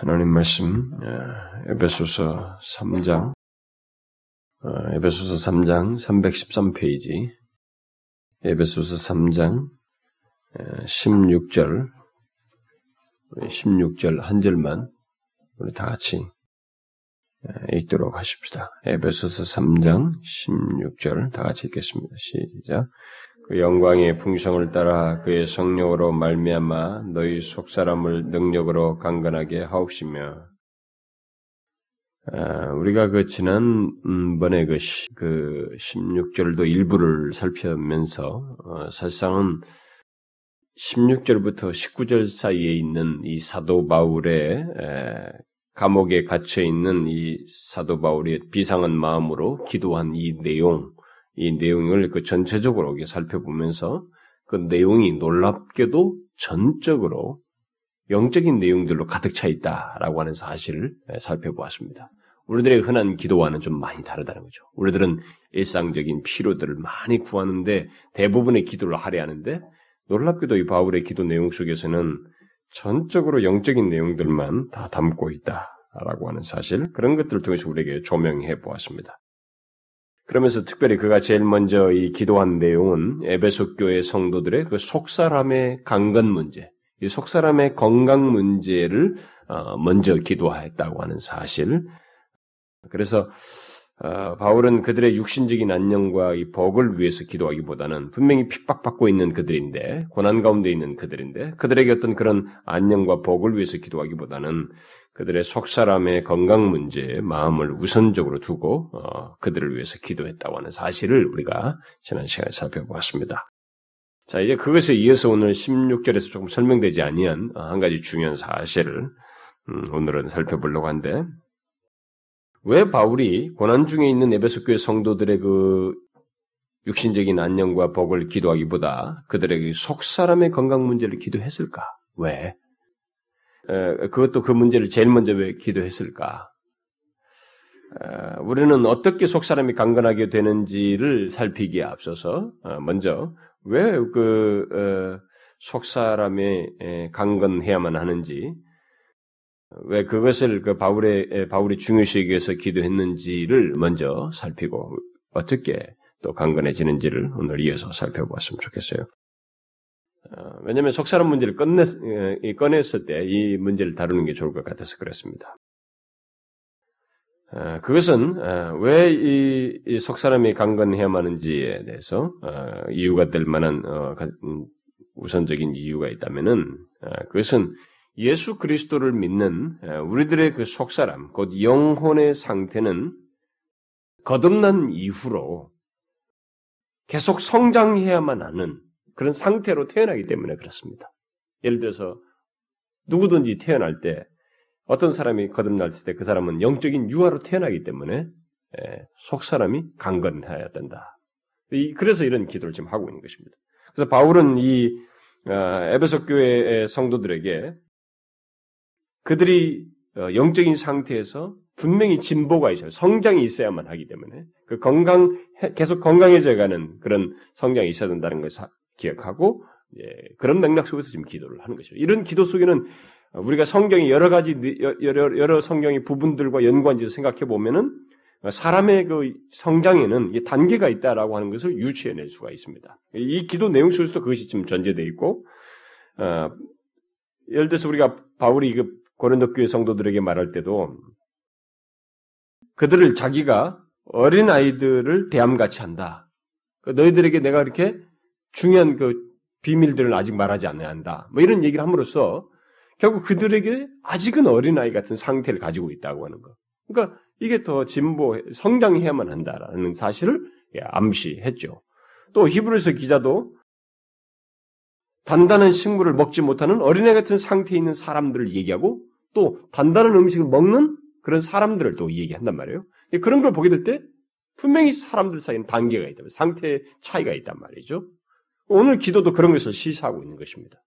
하나님 말씀 예, 에베소서 3장 어, 에베소서 3장 313페이지 에베소서 3장 16절 16절 한 절만 우리 다 같이 예, 읽도록 하십시다. 에베소서 3장 16절 다 같이 읽겠습니다. 시작. 그 영광의 풍성을 따라 그의 성령으로 말미암아 너희 속 사람을 능력으로 강건하게 하옵시며 아, 우리가 그 지난번에 그, 그 16절도 일부를 살펴면서 어, 사실상은 16절부터 19절 사이에 있는 이 사도 바울의 에, 감옥에 갇혀 있는 이 사도 바울의 비상한 마음으로 기도한 이 내용 이 내용을 그 전체적으로 살펴보면서 그 내용이 놀랍게도 전적으로 영적인 내용들로 가득 차 있다라고 하는 사실을 살펴보았습니다. 우리들의 흔한 기도와는 좀 많이 다르다는 거죠. 우리들은 일상적인 필요들을 많이 구하는데 대부분의 기도를 하려 하는데 놀랍게도 이 바울의 기도 내용 속에서는 전적으로 영적인 내용들만 다 담고 있다라고 하는 사실 그런 것들을 통해서 우리에게 조명해 보았습니다. 그러면서 특별히 그가 제일 먼저 이 기도한 내용은 에베소 교회 성도들의 그 속사람의 강건 문제, 이 속사람의 건강 문제를 어, 먼저 기도했다고 하는 사실. 그래서 어, 바울은 그들의 육신적인 안녕과 이 복을 위해서 기도하기보다는 분명히 핍박받고 있는 그들인데 고난 가운데 있는 그들인데 그들에게 어떤 그런 안녕과 복을 위해서 기도하기보다는 그들의 속 사람의 건강 문제에 마음을 우선적으로 두고 어, 그들을 위해서 기도했다고 하는 사실을 우리가 지난 시간에 살펴보았습니다. 자 이제 그것에 이어서 오늘 16절에서 조금 설명되지 아니한 어, 한 가지 중요한 사실을 음, 오늘은 살펴보려고 하는데 왜 바울이 고난 중에 있는 에베소 교회 성도들의 그 육신적인 안녕과 복을 기도하기보다 그들에게 속 사람의 건강 문제를 기도했을까? 왜? 에, 그것도 그 문제를 제일 먼저 왜 기도했을까? 에, 우리는 어떻게 속 사람이 강건하게 되는지를 살피기에 앞서서 어, 먼저 왜그 속 사람이 강건해야만 하는지 왜 그것을 그 바울의 바울이 중요시하기 위해서 기도했는지를 먼저 살피고 어떻게 또 강건해지는지를 오늘 이어서 살펴보았으면 좋겠어요. 어, 왜냐하면 속사람 문제를 꺼냈, 꺼냈을 때 이 문제를 다루는 게 좋을 것 같아서 그렇습니다. 어, 그것은 어, 왜이 속사람이 강건해야만 하는지에 대해서 이유가 될 만한 음, 우선적인 이유가 있다면은 그것은 예수 그리스도를 믿는 우리들의 그 속사람, 곧 영혼의 상태는 거듭난 이후로 계속 성장해야만 하는 그런 상태로 태어나기 때문에 그렇습니다. 예를 들어서 누구든지 태어날 때 어떤 사람이 거듭날 때 그 사람은 영적인 유아로 태어나기 때문에 속 사람이 강건해야 된다. 그래서 이런 기도를 지금 하고 있는 것입니다. 그래서 바울은 이 어, 에베소 교회의 성도들에게 그들이 어, 영적인 상태에서 분명히 진보가 있어요. 성장이 있어야만 하기 때문에 그 건강 계속 건강해져가는 그런 성장이 있어야 된다는 것을 기억하고 예, 그런 맥락 속에서 지금 기도를 하는 것이죠. 이런 기도 속에는 우리가 성경이 여러 가지 여러, 여러 성경의 부분들과 연관지어 생각해 보면은 사람의 그 성장에는 단계가 있다라고 하는 것을 유추해낼 수가 있습니다. 이 기도 내용 속에서도 그것이 지금 전제되어 있고, 어, 예를 들어서 우리가 바울이 그 고린도 교회 성도들에게 말할 때도 그들을 자기가 어린 아이들을 대함같이 한다. 그 너희들에게 내가 이렇게 중요한 그 비밀들을 아직 말하지 않아야 한다. 뭐 이런 얘기를 함으로써 결국 그들에게 아직은 어린아이 같은 상태를 가지고 있다고 하는 거. 그러니까 이게 더 진보, 성장해야만 한다라는 사실을 예, 암시했죠. 또 히브리서 기자도 단단한 식물을 먹지 못하는 어린애 같은 상태에 있는 사람들을 얘기하고 또 단단한 음식을 먹는 그런 사람들을 또 얘기한단 말이에요. 그런 걸 보게 될 때 분명히 사람들 사이에는 단계가 있다. 상태 차이가 있단 말이죠. 오늘 기도도 그런 것을 시사하고 있는 것입니다.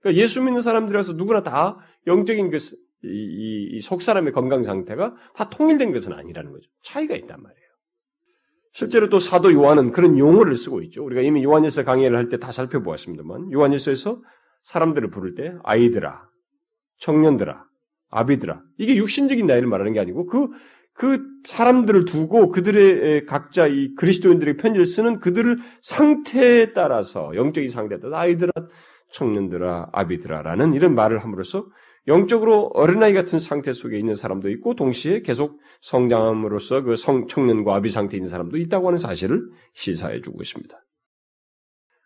그러니까 예수 믿는 사람들이라서 누구나 다 영적인 그, 이, 이, 이 속사람의 건강 상태가 다 통일된 것은 아니라는 거죠. 차이가 있단 말이에요. 실제로 또 사도 요한은 그런 용어를 쓰고 있죠. 우리가 이미 요한일서 강의를 할 때 다 살펴보았습니다만 요한일서에서 사람들을 부를 때 아이들아, 청년들아, 아비드라. 이게 육신적인 나이를 말하는 게 아니고 그, 그 사람들을 두고 그들의 각자 이 그리스도인들의 편지를 쓰는 그들을 상태에 따라서 영적인 상태에 따라서 아이들아, 청년들아, 아비드라라는 이런 말을 함으로써 영적으로 어린아이 같은 상태 속에 있는 사람도 있고 동시에 계속 성장함으로써 그 성, 청년과 아비 상태에 있는 사람도 있다고 하는 사실을 시사해 주고 있습니다.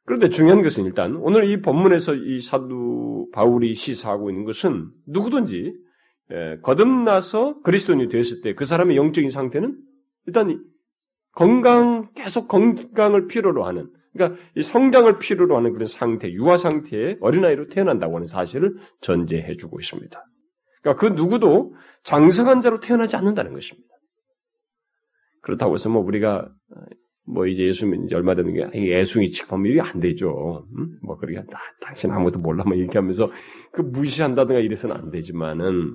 그런데 중요한 것은 일단 오늘 이 본문에서 이 사도 바울이 시사하고 있는 것은 누구든지 예, 거듭나서 그리스도인이 되었을 때 그 사람의 영적인 상태는 일단 건강 계속 건강을 필요로 하는 그러니까 이 성장을 필요로 하는 그런 상태, 유아 상태의 어린아이로 태어난다고 하는 사실을 전제해 주고 있습니다. 그러니까 그 누구도 장성한 자로 태어나지 않는다는 것입니다. 그렇다고 해서 뭐 우리가 뭐 이제 예수님 이제 얼마 되는 게 예수이 직하면 이게 안 되죠. 음? 뭐 그러게 아, 당신 아무것도 몰라 뭐 이렇게 하면서 그 무시한다든가 이래서는 안 되지만은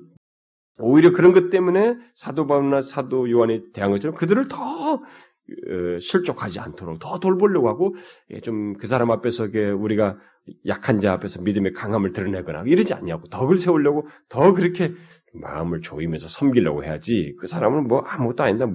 오히려 그런 것 때문에 사도 바울이나 사도 요한이 대한 것처럼 그들을 더 어, 실족하지 않도록 더 돌보려고 하고 예, 좀그 사람 앞에서 우리가 약한 자 앞에서 믿음의 강함을 드러내거나 이러지 않냐고 덕을 세우려고 더 그렇게 마음을 조이면서 섬기려고 해야지 그 사람은 뭐 아무것도 아니다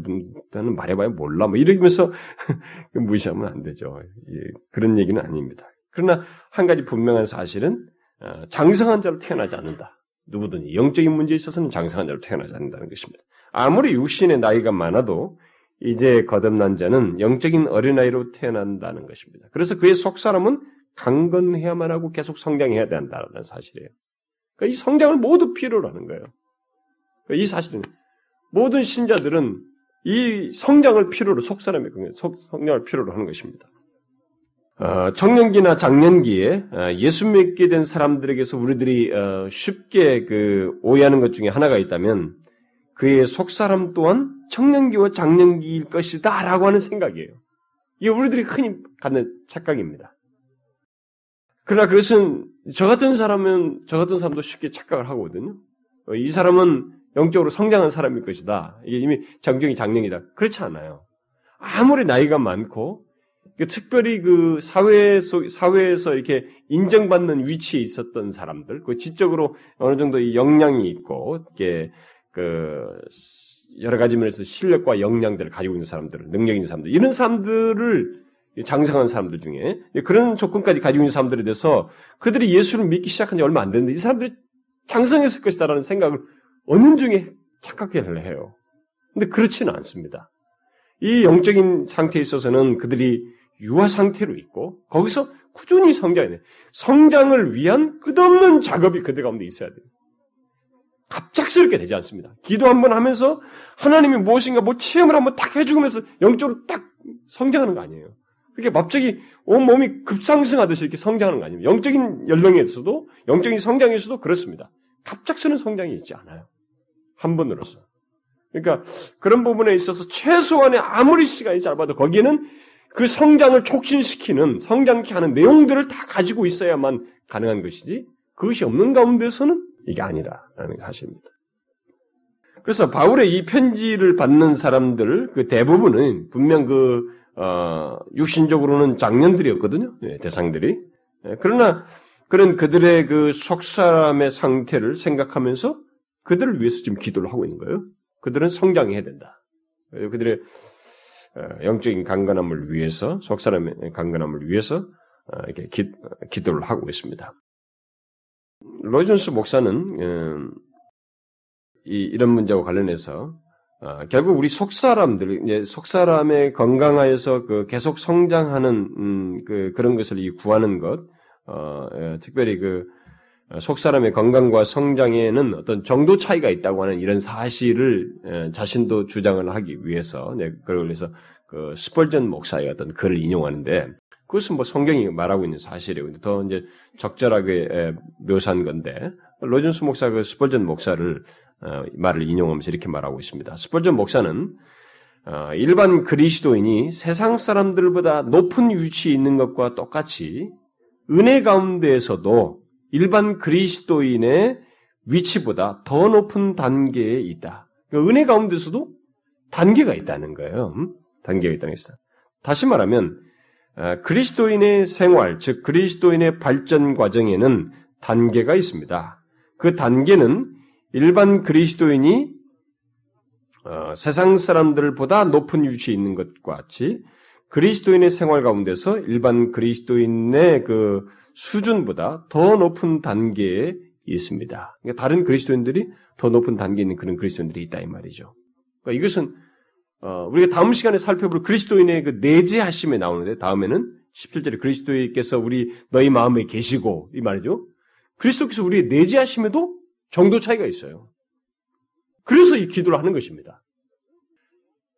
나는 말해봐야 몰라 뭐 이러면서 무시하면 안 되죠 예, 그런 얘기는 아닙니다 그러나 한 가지 분명한 사실은 어, 장성한 자로 태어나지 않는다 누구든지 영적인 문제에 있어서는 장성한 자로 태어나지 않는다는 것입니다 아무리 육신의 나이가 많아도 이제 거듭난 자는 영적인 어린아이로 태어난다는 것입니다. 그래서 그의 속사람은 강건해야만 하고 계속 성장해야 된다는 사실이에요. 그러니까 이 성장을 모두 필요로 하는 거예요. 그러니까 이 사실은 모든 신자들은 이 성장을 필요로 속사람의 성장을 필요로 하는 것입니다. 어, 청년기나 장년기에 어, 예수 믿게 된 사람들에게서 우리들이 어, 쉽게 그 오해하는 것 중에 하나가 있다면 그의 속사람 또한 청년기와 장년기일 것이다 라고 하는 생각이에요. 이게 우리들이 흔히 갖는 착각입니다. 그러나 그것은 저 같은 사람은 저 같은 사람도 쉽게 착각을 하거든요. 어, 이 사람은 영적으로 성장한 사람일 것이다. 이게 이미 장정이 장년이다. 그렇지 않아요. 아무리 나이가 많고 특별히 그 사회 속 사회에서 이렇게 인정받는 위치에 있었던 사람들, 그 지적으로 어느 정도 역량이 있고, 이게 그 여러 가지 면에서 실력과 역량들을 가지고 있는 사람들, 능력 있는 사람들, 이런 사람들을 장성한 사람들 중에 그런 조건까지 가지고 있는 사람들에 대해서 그들이 예수를 믿기 시작한 지 얼마 안 됐는데 이 사람들이 장성했을 것이다라는 생각을 어느 중에 착각해 해요. 근데 그렇지는 않습니다. 이 영적인 상태에 있어서는 그들이 유아 상태로 있고 거기서 꾸준히 성장해야 돼. 성장을 위한 끝없는 작업이 그들 가운데 있어야 돼요. 갑작스럽게 되지 않습니다. 기도 한번 하면서 하나님이 무엇인가 뭐 체험을 한번 딱 해주면서 영적으로 딱 성장하는 거 아니에요. 그게 갑자기 온 몸이 급상승하듯이 이렇게 성장하는 거 아니에요. 영적인 연령에서도 영적인 성장에서도 그렇습니다. 갑작스러운 성장이 있지 않아요. 한 번으로서. 그러니까 그런 부분에 있어서 최소한의 아무리 시간이 짧아도 거기에는 그 성장을 촉진시키는 성장케 하는 내용들을 다 가지고 있어야만 가능한 것이지 그것이 없는 가운데서는 이게 아니라라는 사실입니다. 그래서 바울의 이 편지를 받는 사람들 그 대부분은 분명 그 어, 육신적으로는 장년들이었거든요. 네, 대상들이. 네, 그러나 그런 그들의 그 속사람의 상태를 생각하면서 그들을 위해서 지금 기도를 하고 있는 거예요. 그들은 성장해야 된다. 그들의 어, 영적인 강건함을 위해서 속사람의 강건함을 위해서 어, 이렇게 기, 기도를 하고 있습니다. 로이존스 목사는 음, 이, 런 문제와 관련해서 어, 결국 우리 속 사람들, 이제 속 사람의 건강하여서 그 계속 성장하는 음, 그 그런 것을 이 구하는 것, 어, 예, 특별히 그 어, 속사람의 건강과 성장에는 어떤 정도 차이가 있다고 하는 이런 사실을 예, 자신도 주장을 하기 위해서, 네, 그래서 그 스펄전 목사의 어떤 글을 인용하는데 그것은 뭐 성경이 말하고 있는 사실이에요. 더 이제 적절하게 묘사한 건데 로준스 목사가 그 스펄전 목사를 어, 말을 인용하면서 이렇게 말하고 있습니다. 스펄전 목사는 어, 일반 그리스도인이 세상 사람들보다 높은 위치에 있는 것과 똑같이 은혜 가운데에서도 일반 그리스도인의 위치보다 더 높은 단계에 있다. 그러니까 은혜 가운데서도 단계가 있다는 거예요. 음? 단계가 있다는 것이다. 다시 말하면 아, 그리스도인의 생활, 즉 그리스도인의 발전 과정에는 단계가 있습니다. 그 단계는 일반 그리스도인이 어, 세상 사람들보다 높은 위치에 있는 것과 같이 그리스도인의 생활 가운데서 일반 그리스도인의 그 수준보다 더 높은 단계에 있습니다. 그러니까 다른 그리스도인들이 더 높은 단계에 있는 그런 그리스도인들이 있다 이 말이죠. 그러니까 이것은 어, 우리가 다음 시간에 살펴볼 그리스도인의 그 내재하심에 나오는데 다음에는 17절에 그리스도께서 우리 너희 마음에 계시고 이 말이죠. 그리스도께서 우리의 내재하심에도 정도 차이가 있어요. 그래서 이 기도를 하는 것입니다.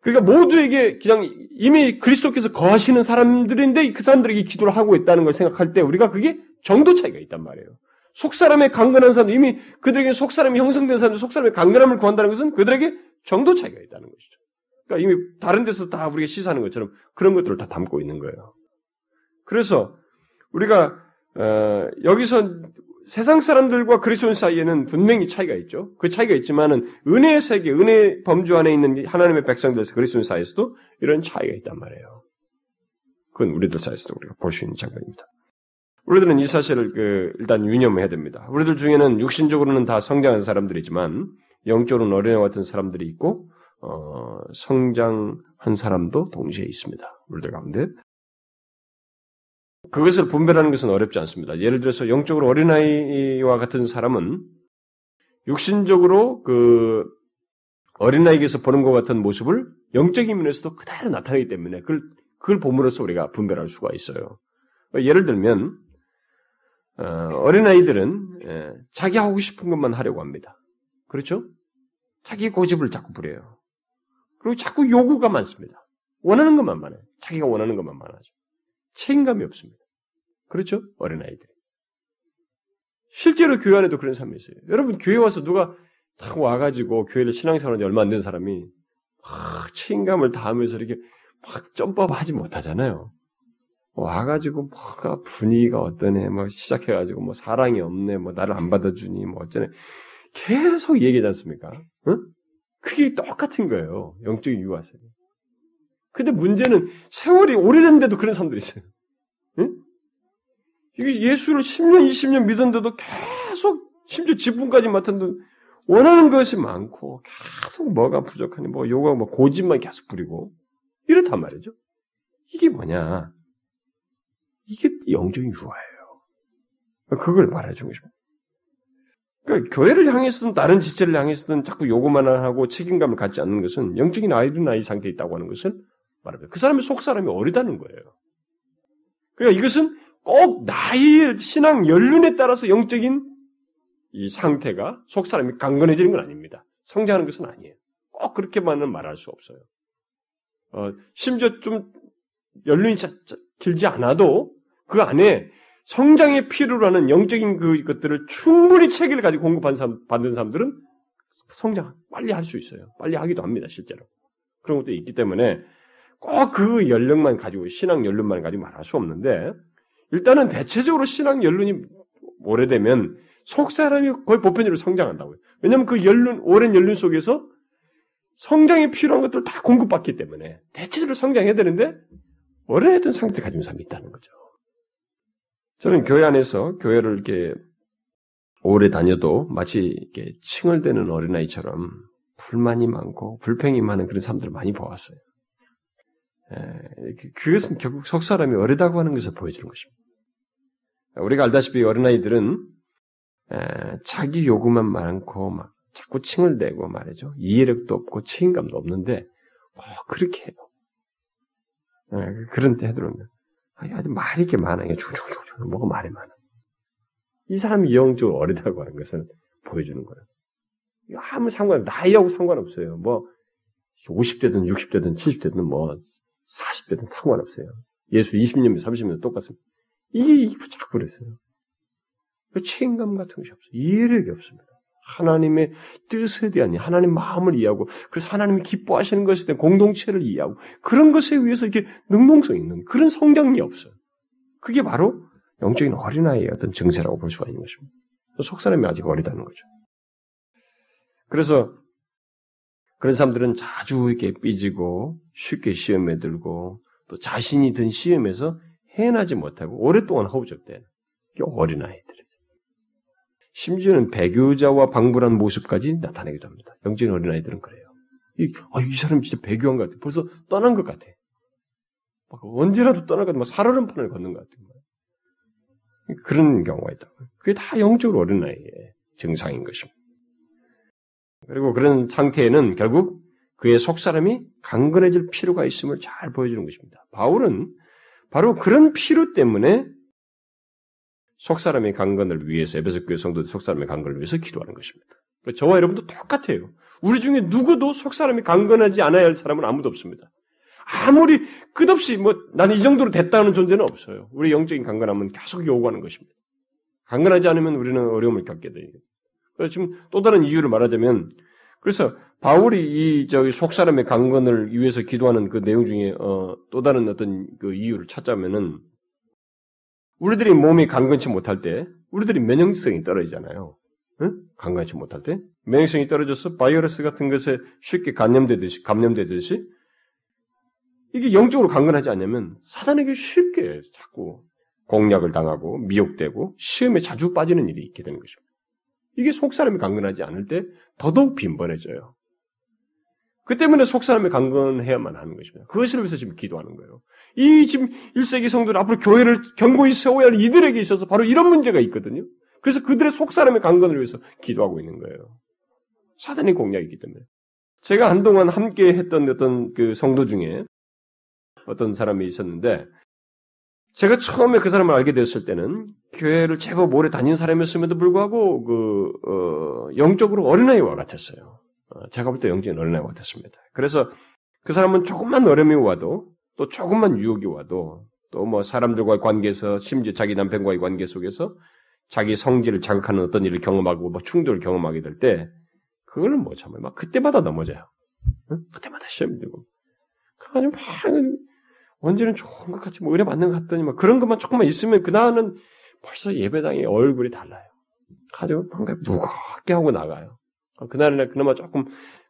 그러니까 모두에게 그냥 이미 그리스도께서 거하시는 사람들인데 그 사람들에게 기도를 하고 있다는 걸 생각할 때 우리가 그게 정도 차이가 있단 말이에요. 속사람의 강건한 사람, 이미 그들에게 속사람이 형성된 사람들, 속사람의 강건함을 구한다는 것은 그들에게 정도 차이가 있다는 것이죠. 그러니까 이미 다른 데서 다 우리가 시사하는 것처럼 그런 것들을 다 담고 있는 거예요. 그래서 우리가 어, 여기서 세상 사람들과 그리스도인 사이에는 분명히 차이가 있죠. 그 차이가 있지만은 은혜의 세계, 은혜 범주 안에 있는 하나님의 백성들에서 그리스도인 사이에서도 이런 차이가 있단 말이에요. 그건 우리들 사이에서도 우리가 볼 수 있는 장면입니다. 우리들은 이 사실을 그 일단 유념해야 됩니다. 우리들 중에는 육신적으로는 다 성장한 사람들이지만 영적으로는 어린애 같은 사람들이 있고 어, 성장한 사람도 동시에 있습니다. 우리들 가운데 그것을 분별하는 것은 어렵지 않습니다. 예를 들어서 영적으로 어린아이와 같은 사람은 육신적으로 그 어린아이에게서 보는 것 같은 모습을 영적인 면에서도 그대로 나타내기 때문에 그걸, 그걸 봄으로써 우리가 분별할 수가 있어요. 예를 들면 어, 어린아이들은 예, 자기 하고 싶은 것만 하려고 합니다. 그렇죠? 자기 고집을 자꾸 부려요. 그리고 자꾸 요구가 많습니다. 원하는 것만 많아요. 자기가 원하는 것만 많아죠. 책임감이 없습니다. 그렇죠? 어린아이들. 실제로 교회 안에도 그런 사람이 있어요. 여러분, 교회 와서 누가 딱 와가지고 교회를 신앙생활한 지 얼마 안 된 사람이 막 책임감을 다하면서 이렇게 막 점프하지 못하잖아요. 와가지고 뭐가 분위기가 어떠네, 뭐 시작해가지고 뭐 사랑이 없네, 뭐 나를 안 받아주니, 뭐 어쩌네. 계속 얘기하지 않습니까? 응? 그게 똑같은 거예요. 영적인 유아세. 근데 문제는 세월이 오래됐는데도 그런 사람들이 있어요. 응? 이게 예수를 10년, 20년 믿었는데도 계속, 심지어 직분까지 맡았는데, 원하는 것이 많고, 계속 뭐가 부족하니, 뭐, 요가 뭐, 고집만 계속 부리고, 이렇단 말이죠. 이게 뭐냐. 이게 영적인 유아예요. 그걸 말해주고 싶어요. 그러니까 교회를 향해서든 다른 지체를 향해서든 자꾸 요구만 하고 책임감을 갖지 않는 것은 영적인 아이든 아이 상태에 있다고 하는 것을 말합니다. 그 사람의 속 사람이 어리다는 거예요. 그러니까 이것은 꼭 나의 신앙 연륜에 따라서 영적인 이 상태가 속 사람이 강건해지는 건 아닙니다. 성장하는 것은 아니에요. 꼭 그렇게만은 말할 수 없어요. 어, 심지어 좀 연륜이 자, 자, 길지 않아도 그 안에 성장의 필요로 하는 영적인 그 것들을 충분히 체계를 가지고 공급한 사람, 받는 사람들은 성장 빨리 할 수 있어요. 빨리 하기도 합니다, 실제로. 그런 것도 있기 때문에 꼭 그 연령만 가지고, 신앙 연륜만 가지고 말할 수 없는데, 일단은 대체적으로 신앙 연륜이 오래되면 속 사람이 거의 보편적으로 성장한다고요. 왜냐하면 그 연륜, 오랜 연륜 속에서 성장이 필요한 것들을 다 공급받기 때문에 대체적으로 성장해야 되는데 오래된 상태를 가진 사람이 있다는 거죠. 저는 교회 안에서 교회를 이렇게 오래 다녀도 마치 이렇게 칭얼대는 어린아이처럼 불만이 많고 불평이 많은 그런 사람들을 많이 보았어요. 에, 그것은 결국 속 사람이 어리다고 하는 것을 보여주는 것입니다. 우리가 알다시피 어린아이들은 에, 자기 요구만 많고 막 자꾸 칭을 대고 말이죠. 이해력도 없고 책임감도 없는데 꼭 그렇게 해요. 에, 그런 때 해들어오면 아주 말이 이렇게 많아. 이게 쭉쭉쭉 뭐가 말이 많아. 이 사람이 영적으로 어리다고 하는 것을 보여주는 거예요. 아무 상관, 나이하고 상관없어요. 뭐, 50대든 60대든 70대든 뭐, 40대든 상관없어요. 예수 20년, 30년 똑같습니다. 이게 자꾸 그랬어요. 그 책임감 같은 것이 없어요. 이해력이 없습니다. 하나님의 뜻에 대한 하나님 마음을 이해하고 그래서 하나님이 기뻐하시는 것에 대한 공동체를 이해하고 그런 것에 의해서 이렇게 능동성 있는 그런 성장이 없어요. 그게 바로 영적인 어린아이의 어떤 증세라고 볼 수가 있는 것입니다. 속 사람이 아직 어리다는 거죠. 그래서 그런 사람들은 자주 이렇게 삐지고 쉽게 시험에 들고 또 자신이 든 시험에서 해나지 못하고 오랫동안 허우적대는 어린아이들. 심지어는 배교자와 방불한 모습까지 나타내기도 합니다. 영적인 어린아이들은 그래요. 이, 아, 이 사람 진짜 배교한 것 같아. 벌써 떠난 것 같아. 막 언제라도 떠날 것 같아. 막 살얼음 판을 걷는 것 같아. 그런 경우가 있다. 그게 다 영적으로 어린아이의 증상인 것입니다. 그리고 그런 상태에는 결국 그의 속사람이 강건해질 필요가 있음을 잘 보여주는 것입니다. 바울은 바로 그런 필요 때문에 속사람의 강건을 위해서 에베소 교회 성도들 속사람의 강건을 위해서 기도하는 것입니다. 저와 여러분도 똑같아요. 우리 중에 누구도 속사람이 강건하지 않아야 할 사람은 아무도 없습니다. 아무리 끝없이 뭐난이 정도로 됐다는 존재는 없어요. 우리 영적인 강건함은 계속 요구하는 것입니다. 강건하지 않으면 우리는 어려움을 겪게 돼요. 그래서 지금 또 다른 이유를 말하자면 그래서 바울이 이 저기 속 사람의 강건을 위해서 기도하는 그 내용 중에 어, 또 다른 어떤 그 이유를 찾자면은 우리들이 몸이 강건치 못할 때 우리들이 면역성이 떨어지잖아요. 응? 강건치 못할 때 면역성이 떨어져서 바이러스 같은 것에 쉽게 감염되듯이 감염되듯이 이게 영적으로 강건하지 않냐면 사단에게 쉽게 자꾸 공략을 당하고 미혹되고 시험에 자주 빠지는 일이 있게 되는 것입니다. 이게 속사람이 강건하지 않을 때 더더욱 빈번해져요. 그 때문에 속사람이 강건해야만 하는 것입니다. 그것을 위해서 지금 기도하는 거예요. 이 지금 1세기 성도들 앞으로 교회를 견고히 세워야 할 이들에게 있어서 바로 이런 문제가 있거든요. 그래서 그들의 속사람의 강건을 위해서 기도하고 있는 거예요. 사단의 공략이기 때문에. 제가 한동안 함께 했던 어떤 그 성도 중에 어떤 사람이 있었는데 제가 처음에 그 사람을 알게 됐을 때는 교회를 제법 오래 다닌 사람이었음에도 불구하고 그 어, 영적으로 어린아이와 같았어요. 어, 제가 볼 때 영적인 어린아이와 같았습니다. 그래서 그 사람은 조금만 어려움이 와도 또 조금만 유혹이 와도 또 뭐 사람들과의 관계에서 심지어 자기 남편과의 관계 속에서 자기 성질을 자극하는 어떤 일을 경험하고 뭐 충돌을 경험하게 될 때 그거는 뭐 참아요. 막 그때마다 넘어져요. 응? 그때마다 시험이 되고. 아주 막 언제는 좋은 것 같이 뭐 은혜 받는 것 같더니 막 그런 것만 조금만 있으면 그날은 벌써 예배당의 얼굴이 달라요. 아주 뭔가 무겁게 하고 나가요. 그날은 그나마 조금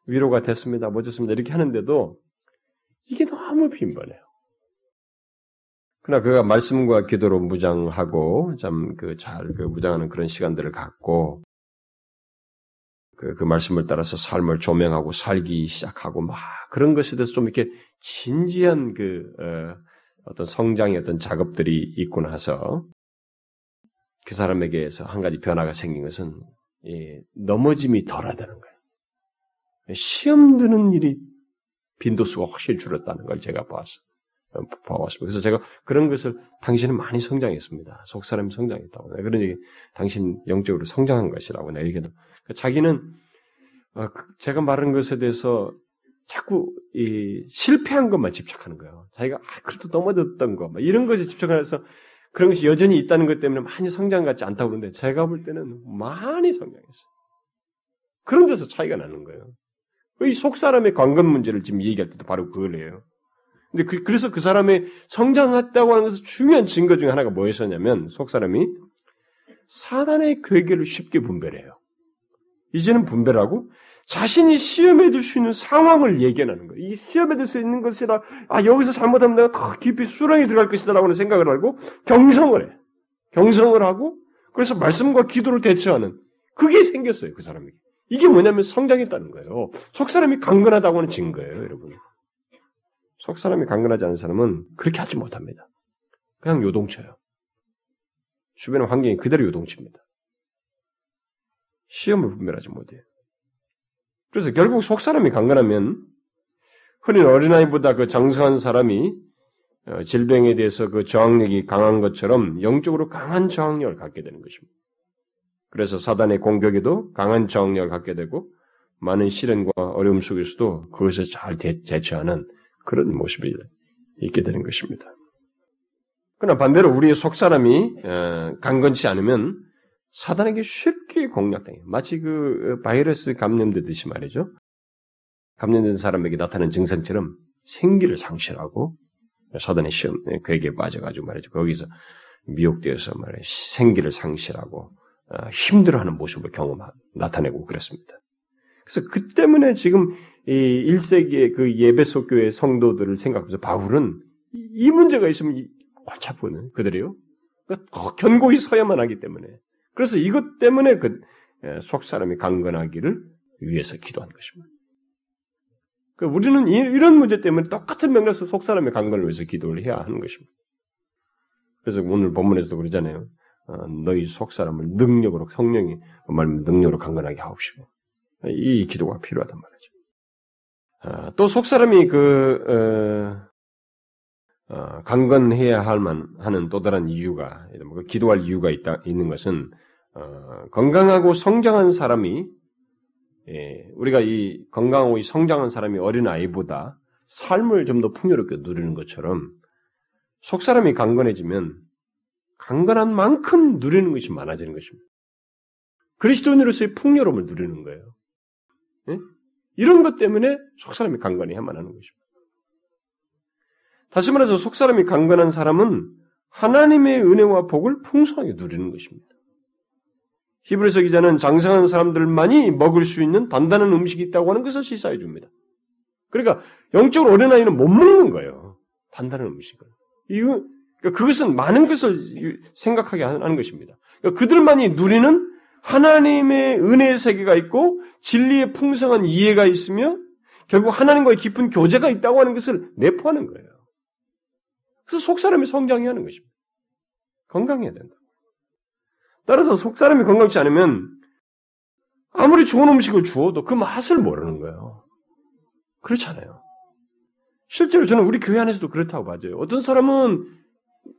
위로가 됐습니다. 멋졌습니다. 이렇게 하는데도 이게 너무 빈번해요. 그러나 그가 말씀과 기도로 무장하고 참 그 잘그 그 무장하는 그런 시간들을 갖고 그, 그 말씀을 따라서 삶을 조명하고 살기 시작하고 막 그런 것에 대해서 좀 이렇게 진지한 그 어, 떤 성장의 어떤 작업들이 있고 나서 그 사람에게서 한 가지 변화가 생긴 것은 예, 넘어짐이 덜하다는 거예요. 시험 드는 일이 빈도수가 확실히 줄었다는 걸 제가 봐서 봐왔습니다. 그래서 제가 그런 것을 당신은 많이 성장했습니다. 속 사람이 성장했다고. 그런 얘기, 당신 영적으로 성장한 것이라고 내가 얘기해. 자기는 어, 그 제가 말한 것에 대해서 자꾸 이 실패한 것만 집착하는 거예요. 자기가 아, 그래도 넘어졌던 거, 이런 것에 집착해서 그런 것이 여전히 있다는 것 때문에 많이 성장 같지 않다고 그러는데 제가 볼 때는 많이 성장했어요. 그런 데서 차이가 나는 거예요. 이 속 사람의 관건 문제를 지금 얘기할 때도 바로 그걸해요 근데 그, 래서 그 사람의 성장했다고 하는 것은 중요한 증거 중에 하나가 뭐였었냐면 속 사람이 사단의 괴계를 쉽게 분별해요. 이제는 분별하고 자신이 시험에 들 수 있는 상황을 예견하는 거예요. 이 시험에 들 수 있는 것이라, 아, 여기서 잘못하면 내가 더 깊이 수렁에 들어갈 것이다라고 는 생각을 하고, 경성을 해. 경성을 하고, 그래서 말씀과 기도를 대처하는, 그게 생겼어요, 그 사람에게. 이게 뭐냐면 성장했다는 거예요. 속 사람이 강건하다고 하는 증거예요, 여러분. 속 사람이 강건하지 않은 사람은 그렇게 하지 못합니다. 그냥 요동쳐요. 주변의 환경이 그대로 요동칩니다. 시험을 분별하지 못해요. 그래서 결국 속 사람이 강건하면 흔히 어린아이보다 그 장성한 사람이 어, 질병에 대해서 그 저항력이 강한 것처럼 영적으로 강한 저항력을 갖게 되는 것입니다. 그래서 사단의 공격에도 강한 저항력을 갖게 되고 많은 시련과 어려움 속에서도 그것을 잘 대처하는 그런 모습이 있게 되는 것입니다. 그러나 반대로 우리의 속 사람이 어, 강건치 않으면 사단에게 쉽게 공략당해요. 마치 그 바이러스 감염되듯이 말이죠. 감염된 사람에게 나타나는 증상처럼 생기를 상실하고 사단의 시험, 괴기에 빠져가지고 말이죠. 거기서 미혹되어서 말이에요. 생기를 상실하고 어, 힘들어하는 모습을 경험하, 나타내고 그랬습니다. 그래서 그 때문에 지금 이 1세기의 그 예배소 교회 성도들을 생각하면서 바울은 이 문제가 있으면 골치 아프는 그들이요. 그러니까 견고히 서야만 하기 때문에 그래서 이것 때문에 그 속 사람이 강건하기를 위해서 기도한 것입니다. 그 우리는 이런 문제 때문에 똑같은 명령에서 속 사람의 강건을 위해서 기도를 해야 하는 것입니다. 그래서 오늘 본문에서도 그러잖아요. 어, 너희 속 사람을 능력으로 성령이 말 능력으로 강건하게 하옵시고 이 기도가 필요하단 말이죠. 아, 또속 사람이 그 어, 어, 강건해야 할 만 하는 또 다른 이유가 뭐 기도할 이유가 있다 있는 것은 어, 건강하고 성장한 사람이 예, 우리가 이 건강하고 이 성장한 사람이 어린 아이보다 삶을 좀 더 풍요롭게 누리는 것처럼 속 사람이 강건해지면 강건한 만큼 누리는 것이 많아지는 것입니다. 그리스도인으로서의 풍요로움을 누리는 거예요. 예? 이런 것 때문에 속 사람이 강건해야만 하는 것입니다. 다시 말해서 속 사람이 강건한 사람은 하나님의 은혜와 복을 풍성하게 누리는 것입니다. 히브리서 기자는 장성한 사람들만이 먹을 수 있는 단단한 음식이 있다고 하는 것을 시사해 줍니다. 그러니까 영적으로 어린아이는 못 먹는 거예요. 단단한 음식을. 이거, 그러니까 그것은 많은 것을 생각하게 하는 것입니다. 그러니까 그들만이 누리는 하나님의 은혜의 세계가 있고 진리의 풍성한 이해가 있으며 결국 하나님과의 깊은 교제가 있다고 하는 것을 내포하는 거예요. 그래서 속 사람이 성장해야 하는 것입니다. 건강해야 된다. 따라서 속 사람이 건강치 않으면 아무리 좋은 음식을 주어도 그 맛을 모르는 거예요. 그렇잖아요. 실제로 저는 우리 교회 안에서도 그렇다고 봐요. 어떤 사람은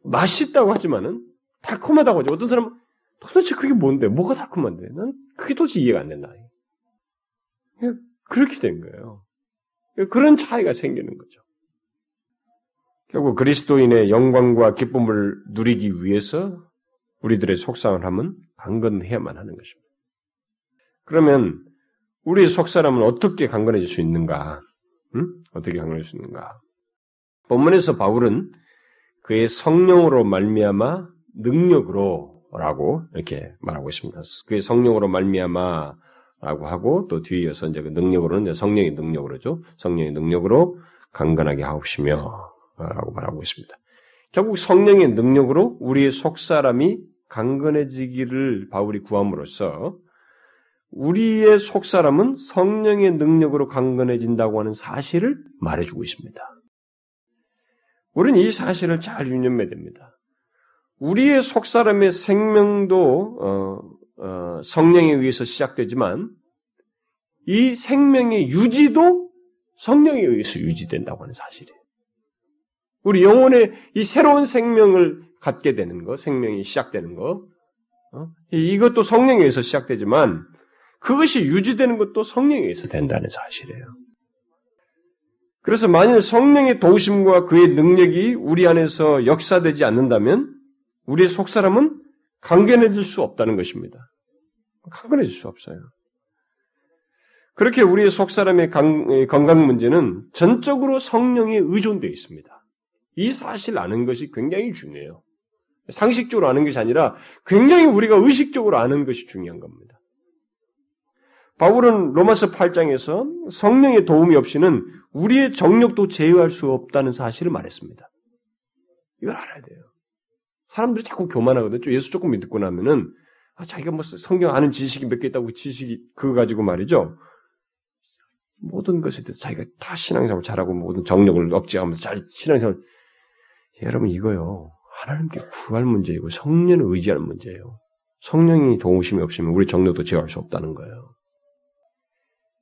맛있다고 하지만은 달콤하다고 하죠. 어떤 사람은 도대체 그게 뭔데? 뭐가 달콤한데? 난 그게 도대체 이해가 안 된다. 그렇게 된 거예요. 그런 차이가 생기는 거죠. 결국 그리스도인의 영광과 기쁨을 누리기 위해서 우리들의 하면 강건해야만 하는 것입니다. 그러면 우리의 속사람은 어떻게 강건해질 수 있는가? 응? 어떻게 강건해질 수 있는가? 본문에서 바울은 그의 성령으로 말미암아 능력으로라고 이렇게 말하고 있습니다. 그의 성령으로 말미암아라고 하고 또 뒤에 이어서 이제 그 능력으로는 성령의 능력으로죠. 성령의 능력으로 강건하게 하옵시며라고 말하고 있습니다. 결국 성령의 능력으로 우리의 속 사람이 강건해지기를 바울이 구함으로써 우리의 속 사람은 성령의 능력으로 강건해진다고 하는 사실을 말해주고 있습니다. 우리는 이 사실을 잘 유념해야 됩니다. 우리의 속 사람의 생명도 어, 어, 성령에 의해서 시작되지만 이 생명의 유지도 성령에 의해서 유지된다고 하는 사실이에요. 우리 영혼의 이 새로운 생명을 갖게 되는 거, 생명이 시작되는 거, 어? 이것도 성령에 의해서 시작되지만 그것이 유지되는 것도 성령에 의해서 된다는 사실이에요. 그래서 만일 성령의 도우심과 그의 능력이 우리 안에서 역사되지 않는다면 우리의 속사람은 강건해질 수 없다는 것입니다. 강건해질 수 없어요. 그렇게 우리의 속사람의 건강 문제는 전적으로 성령에 의존되어 있습니다. 이 사실 아는 것이 굉장히 중요해요. 상식적으로 아는 것이 아니라 굉장히 우리가 의식적으로 아는 것이 중요한 겁니다. 바울은 로마서 8장에서 성령의 도움이 없이는 우리의 정력도 제어할 수 없다는 사실을 말했습니다. 이걸 알아야 돼요. 사람들이 자꾸 교만하거든요. 예수 조금 믿고 나면은 아, 자기가 뭐 성경 아는 지식이 몇 개 있다고 지식이 그거 가지고 말이죠. 모든 것에 대해서 자기가 다 신앙생활 잘하고 모든 정력을 억제하면서 잘 신앙생활 여러분 이거요. 하나님께 구할 문제이고 성령을 의지하는 문제예요. 성령이 도우심이 없으면 우리 정력도 제어할 수 없다는 거예요.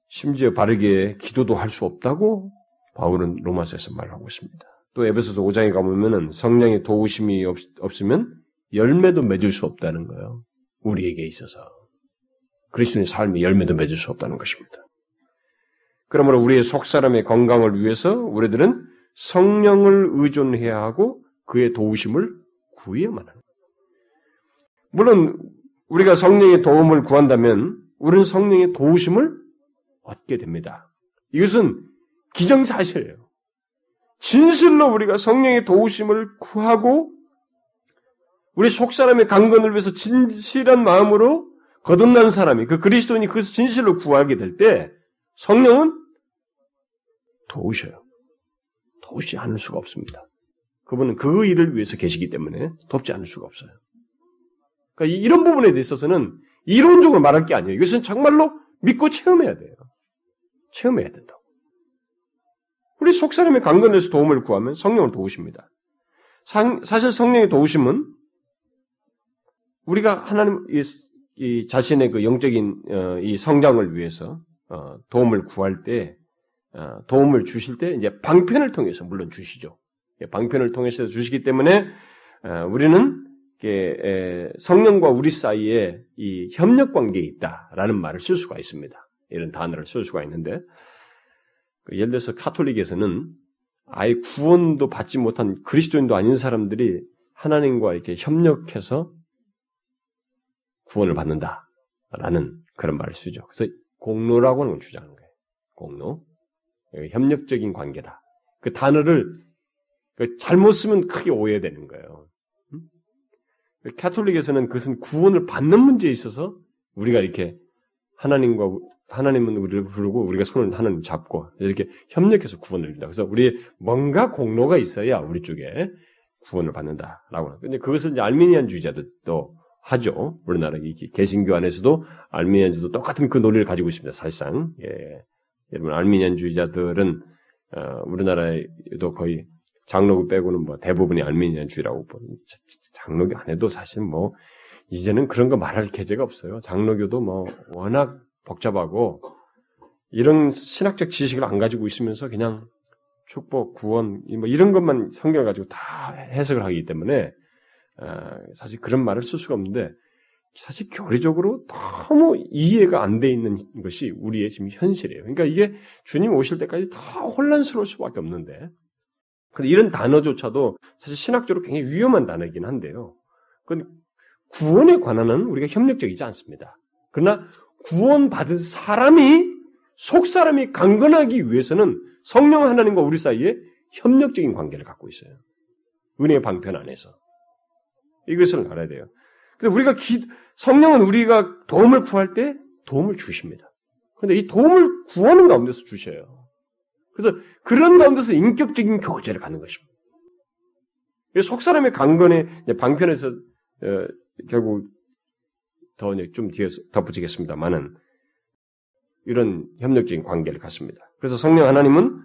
심지어 바르게 기도도 할 수 없다고 바울은 로마서에서 말하고 있습니다. 또 에베소서 5장에 가보면은 성령의 도우심이 없, 없으면 열매도 맺을 수 없다는 거예요. 우리에게 있어서. 그리스도의 삶이 열매도 맺을 수 없다는 것입니다. 그러므로 우리의 속 사람의 건강을 위해서 우리들은 성령을 의존해야 하고 그의 도우심을 구해야만 합니다. 물론 우리가 성령의 도움을 구한다면 우리는 성령의 도우심을 얻게 됩니다. 이것은 기정사실이에요. 진실로 우리가 성령의 도우심을 구하고 우리 속사람의 강건을 위해서 진실한 마음으로 거듭난 사람이 그 그리스도인이 그 진실로 구하게 될 때 성령은 도우셔요. 돕지 않을 수가 없습니다. 그분은 그 일을 위해서 계시기 때문에 돕지 않을 수가 없어요. 그러니까 이런 부분에 있어서는 이론적으로 말할 게 아니에요. 이것은 정말로 믿고 체험해야 돼요. 체험해야 된다. 우리 속사람의 강건에서 도움을 구하면 성령을 도우십니다. 사실 성령의 도우심은 우리가 하나님 이, 이 자신의 그 영적인 어, 이 성장을 위해서 어, 도움을 구할 때 어, 도움을 주실 때 이제 방편을 통해서 물론 주시죠. 예, 방편을 통해서 주시기 때문에 어, 우리는 성령과 우리 사이에 이 협력 관계에 있다라는 말을 쓸 수가 있습니다. 이런 단어를 쓸 수가 있는데 그 예를 들어서 카톨릭에서는 아예 구원도 받지 못한 그리스도인도 아닌 사람들이 하나님과 이렇게 협력해서 구원을 받는다라는 그런 말을 쓰죠. 그래서 공로라고 하는 걸 주장하는 거예요. 공로. 협력적인 관계다. 그 단어를 그 잘못 쓰면 크게 오해되는 거예요. 카톨릭에서는 그것은 구원을 받는 문제에 있어서 우리가 이렇게 하나님과 하나님은 우리를 부르고 우리가 손을 하나님 잡고 이렇게 협력해서 구원을 준다. 그래서 우리 뭔가 공로가 있어야 우리 쪽에 구원을 받는다라고. 근데 그것을 이제 알미니안 주의자들도 하죠. 우리나라 개신교 안에서도 알미니안주도 똑같은 그 논리를 가지고 있습니다. 사실상 예. 여러분 알미니안주의자들은 어, 우리나라에도 거의 장로교 빼고는 뭐 대부분이 알미니안주의라고 보는 장로교 안에도 사실 뭐 이제는 그런 거 말할 계제가 없어요. 장로교도 뭐 워낙 복잡하고 이런 신학적 지식을 안 가지고 있으면서 그냥 축복, 구원 뭐 이런 것만 성경 가지고 다 해석을 하기 때문에 어, 사실 그런 말을 쓸 수가 없는데 사실 교리적으로 너무 이해가 안 돼 있는 것이 우리의 지금 현실이에요. 그러니까 이게 주님 오실 때까지 더 혼란스러울 수밖에 없는데 근데 이런 단어조차도 사실 신학적으로 굉장히 위험한 단어이긴 한데요. 그건 구원에 관한은 우리가 협력적이지 않습니다. 그러나 구원받은 사람이 속 사람이 강건하기 위해서는 성령 하나님과 우리 사이에 협력적인 관계를 갖고 있어요. 은혜의 방편 안에서 이것을 알아야 돼요. 근데 우리가 기, 성령은 우리가 도움을 구할 때 도움을 주십니다. 근데 이 도움을 구하는 가운데서 주셔요. 그래서 그런 가운데서 인격적인 교제를 갖는 것입니다. 속 사람의 강건의 방편에서 어, 결국 더좀 뒤에서 덧붙이겠습니다만은 이런 협력적인 관계를 갖습니다. 그래서 성령 하나님은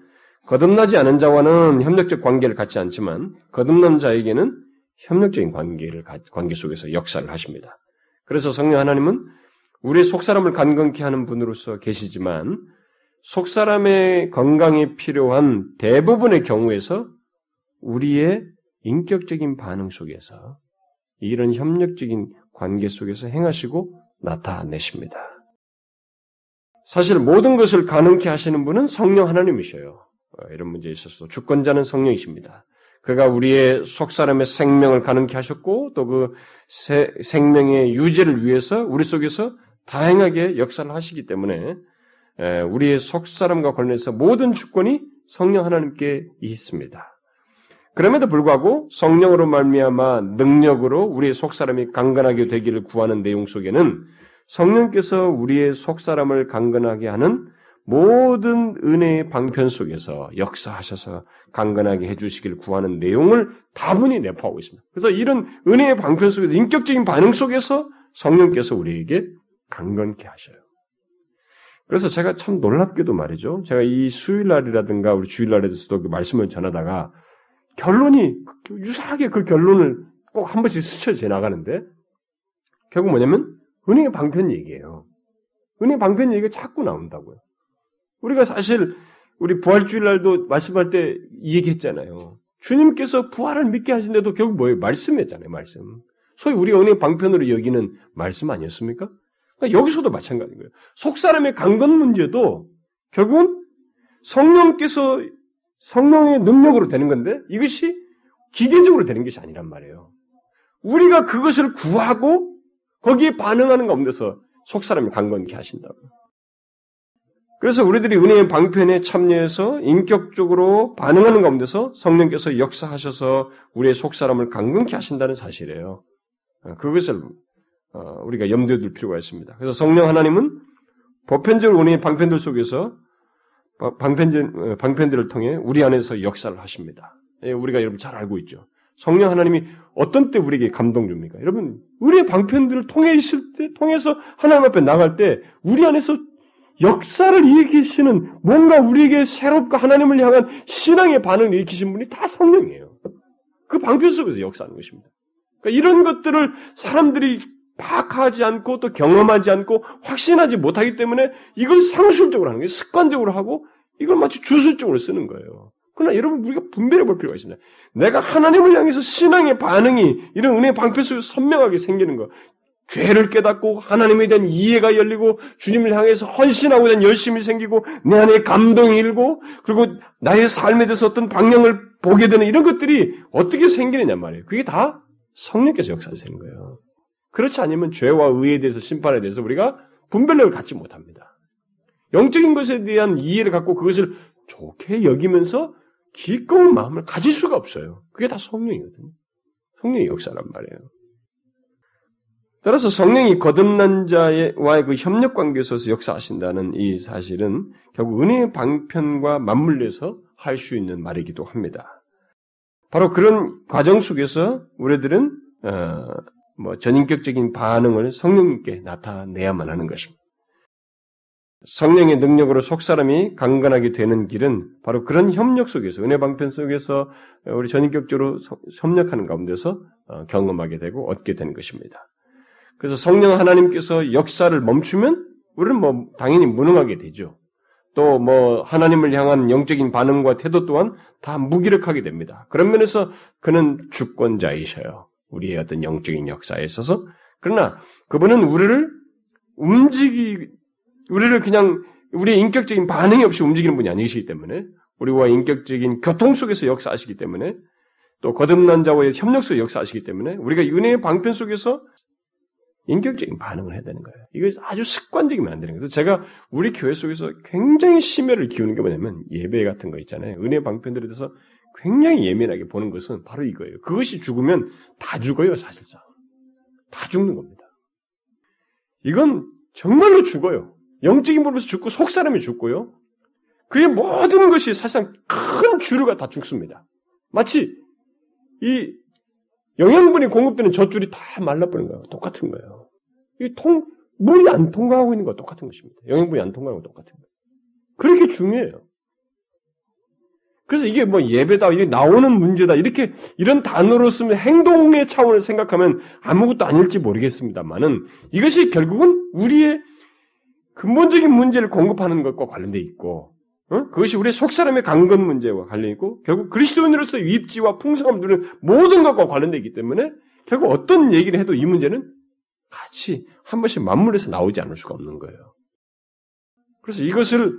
거듭나지 않은 자와는 협력적 관계를 갖지 않지만 거듭난 자에게는 협력적인 관계를 관계 속에서 역사를 하십니다. 그래서 성령 하나님은 우리의 속 사람을 간건케 하는 분으로서 계시지만 속 사람의 건강이 필요한 대부분의 경우에서 우리의 인격적인 반응 속에서 이런 협력적인 관계 속에서 행하시고 나타내십니다. 사실 모든 것을 가능케 하시는 분은 성령 하나님이셔요. 어, 이런 문제에 있어서 주권자는 성령이십니다. 그가 우리의 속 사람의 생명을 가능케 하셨고 또 그 생명의 유지를 위해서 우리 속에서 다양하게 역사를 하시기 때문에 우리의 속 사람과 관련해서 모든 주권이 성령 하나님께 있습니다. 그럼에도 불구하고 성령으로 말미암아 능력으로 우리의 속 사람이 강건하게 되기를 구하는 내용 속에는 성령께서 우리의 속 사람을 강건하게 하는 모든 은혜의 방편 속에서 역사하셔서 강건하게 해주시길 구하는 내용을 다분히 내포하고 있습니다. 그래서 이런 은혜의 방편 속에서 인격적인 반응 속에서 성령께서 우리에게 강건케 하셔요. 그래서 제가 참 놀랍게도 말이죠. 제가 이 수요일 날이라든가 우리 주일날에서도 그 말씀을 전하다가 결론이 유사하게 그 결론을 꼭 한 번씩 스쳐 지나가는데 결국 뭐냐면 은혜의 방편 얘기예요. 은혜 방편 얘기가 자꾸 나온다고요. 우리가 사실 우리 부활주일 날도 말씀할 때 얘기했잖아요. 주님께서 부활을 믿게 하신데도 결국 뭐예요? 말씀이었잖아요, 말씀. 소위 우리가 은혜 방편으로 여기는 말씀 아니었습니까? 그러니까 여기서도 마찬가지인 거예요. 속 사람의 강건 문제도 결국은 성령께서 성령의 능력으로 되는 건데 이것이 기계적으로 되는 것이 아니란 말이에요. 우리가 그것을 구하고 거기에 반응하는 가운데서 속 사람이 강건케 하신다고. 그래서 우리들이 은혜의 방편에 참여해서 인격적으로 반응하는 가운데서 성령께서 역사하셔서 우리의 속 사람을 강건케 하신다는 사실이에요. 그것을 어, 우리가 염두에 둘 필요가 있습니다. 그래서 성령 하나님은 보편적으로 은혜의 방편들 속에서 방편, 어, 방편들을 통해 우리 안에서 역사를 하십니다. 예, 우리가 여러분 잘 알고 있죠. 성령 하나님이 어떤 때 우리에게 감동 줍니까? 여러분, 우리의 방편들을 통해 있을 때, 통해서 하나님 앞에 나갈 때, 우리 안에서 역사를 일으키시는 뭔가 우리에게 새롭고 하나님을 향한 신앙의 반응을 일으키신 분이 다 성령이에요. 그 방편 속에서 역사하는 것입니다. 그러니까 이런 것들을 사람들이 파악하지 않고 또 경험하지 않고 확신하지 못하기 때문에 이걸 상술적으로 하는 거예요. 습관적으로 하고 이걸 마치 주술적으로 쓰는 거예요. 그러나 여러분 우리가 분별해 볼 필요가 있습니다. 내가 하나님을 향해서 신앙의 반응이 이런 은혜 방패 속에 선명하게 생기는 거. 죄를 깨닫고 하나님에 대한 이해가 열리고 주님을 향해서 헌신하고 대한 열심이 생기고 내 안에 감동이 일고 그리고 나의 삶에 대해서 어떤 방향을 보게 되는 이런 것들이 어떻게 생기느냐 말이에요. 그게 다 성령께서 역사하시는 거예요. 그렇지 않으면 죄와 의에 대해서 심판에 대해서 우리가 분별력을 갖지 못합니다. 영적인 것에 대한 이해를 갖고 그것을 좋게 여기면서 기꺼운 마음을 가질 수가 없어요. 그게 다 성령이거든요. 성령의 역사란 말이에요. 따라서 성령이 거듭난 자와의 그 협력 관계에 있어서 역사하신다는 이 사실은 결국 은혜의 방편과 맞물려서 할 수 있는 말이기도 합니다. 바로 그런 과정 속에서 우리들은 어, 뭐 전인격적인 반응을 성령님께 나타내야만 하는 것입니다. 성령의 능력으로 속사람이 강건하게 되는 길은 바로 그런 협력 속에서 은혜 방편 속에서 우리 전인격적으로 협력하는 가운데서 어, 경험하게 되고 얻게 되는 것입니다. 그래서 성령 하나님께서 역사를 멈추면 우리는 뭐 당연히 무능하게 되죠. 또 뭐 하나님을 향한 영적인 반응과 태도 또한 다 무기력하게 됩니다. 그런 면에서 그는 주권자이셔요. 우리의 어떤 영적인 역사에 있어서 그러나 그분은 우리를 움직이 우리를 그냥 우리의 인격적인 반응이 없이 움직이는 분이 아니시기 때문에 우리와 인격적인 교통 속에서 역사하시기 때문에 또 거듭난 자와의 협력 속에 역사하시기 때문에 우리가 은혜의 방편 속에서 인격적인 반응을 해야 되는 거예요. 이거 아주 습관적이면 안 되는 거예요. 그래서 제가 우리 교회 속에서 굉장히 심혈을 기우는 게 뭐냐면 예배 같은 거 있잖아요. 은혜 방편들에 대해서 굉장히 예민하게 보는 것은 바로 이거예요. 그것이 죽으면 다 죽어요, 사실상. 다 죽는 겁니다. 이건 정말로 죽어요. 영적인 부분에서 죽고 속 사람이 죽고요. 그의 모든 것이 사실상 큰 주류가 다 죽습니다. 마치 이 영양분이 공급되는 젖줄이 다 말라버린 거예요. 똑같은 거예요. 이 통, 물이 안 통과하고 있는 거 똑같은 것입니다. 영양분이 안 통과하고 똑같은 거예요. 그렇게 중요해요. 그래서 이게 뭐 예배다, 이게 나오는 문제다, 이렇게, 이런 단어로 쓰면 행동의 차원을 생각하면 아무것도 아닐지 모르겠습니다만은 이것이 결국은 우리의 근본적인 문제를 공급하는 것과 관련돼 있고, 어? 그것이 우리의 속사람의 강건 문제와 관련 있고, 결국 그리스도인으로서 입지와 풍성함 누는 모든 것과 관련돼 있기 때문에 결국 어떤 얘기를 해도 이 문제는 같이 한 번씩 맞물려서 나오지 않을 수가 없는 거예요. 그래서 이것을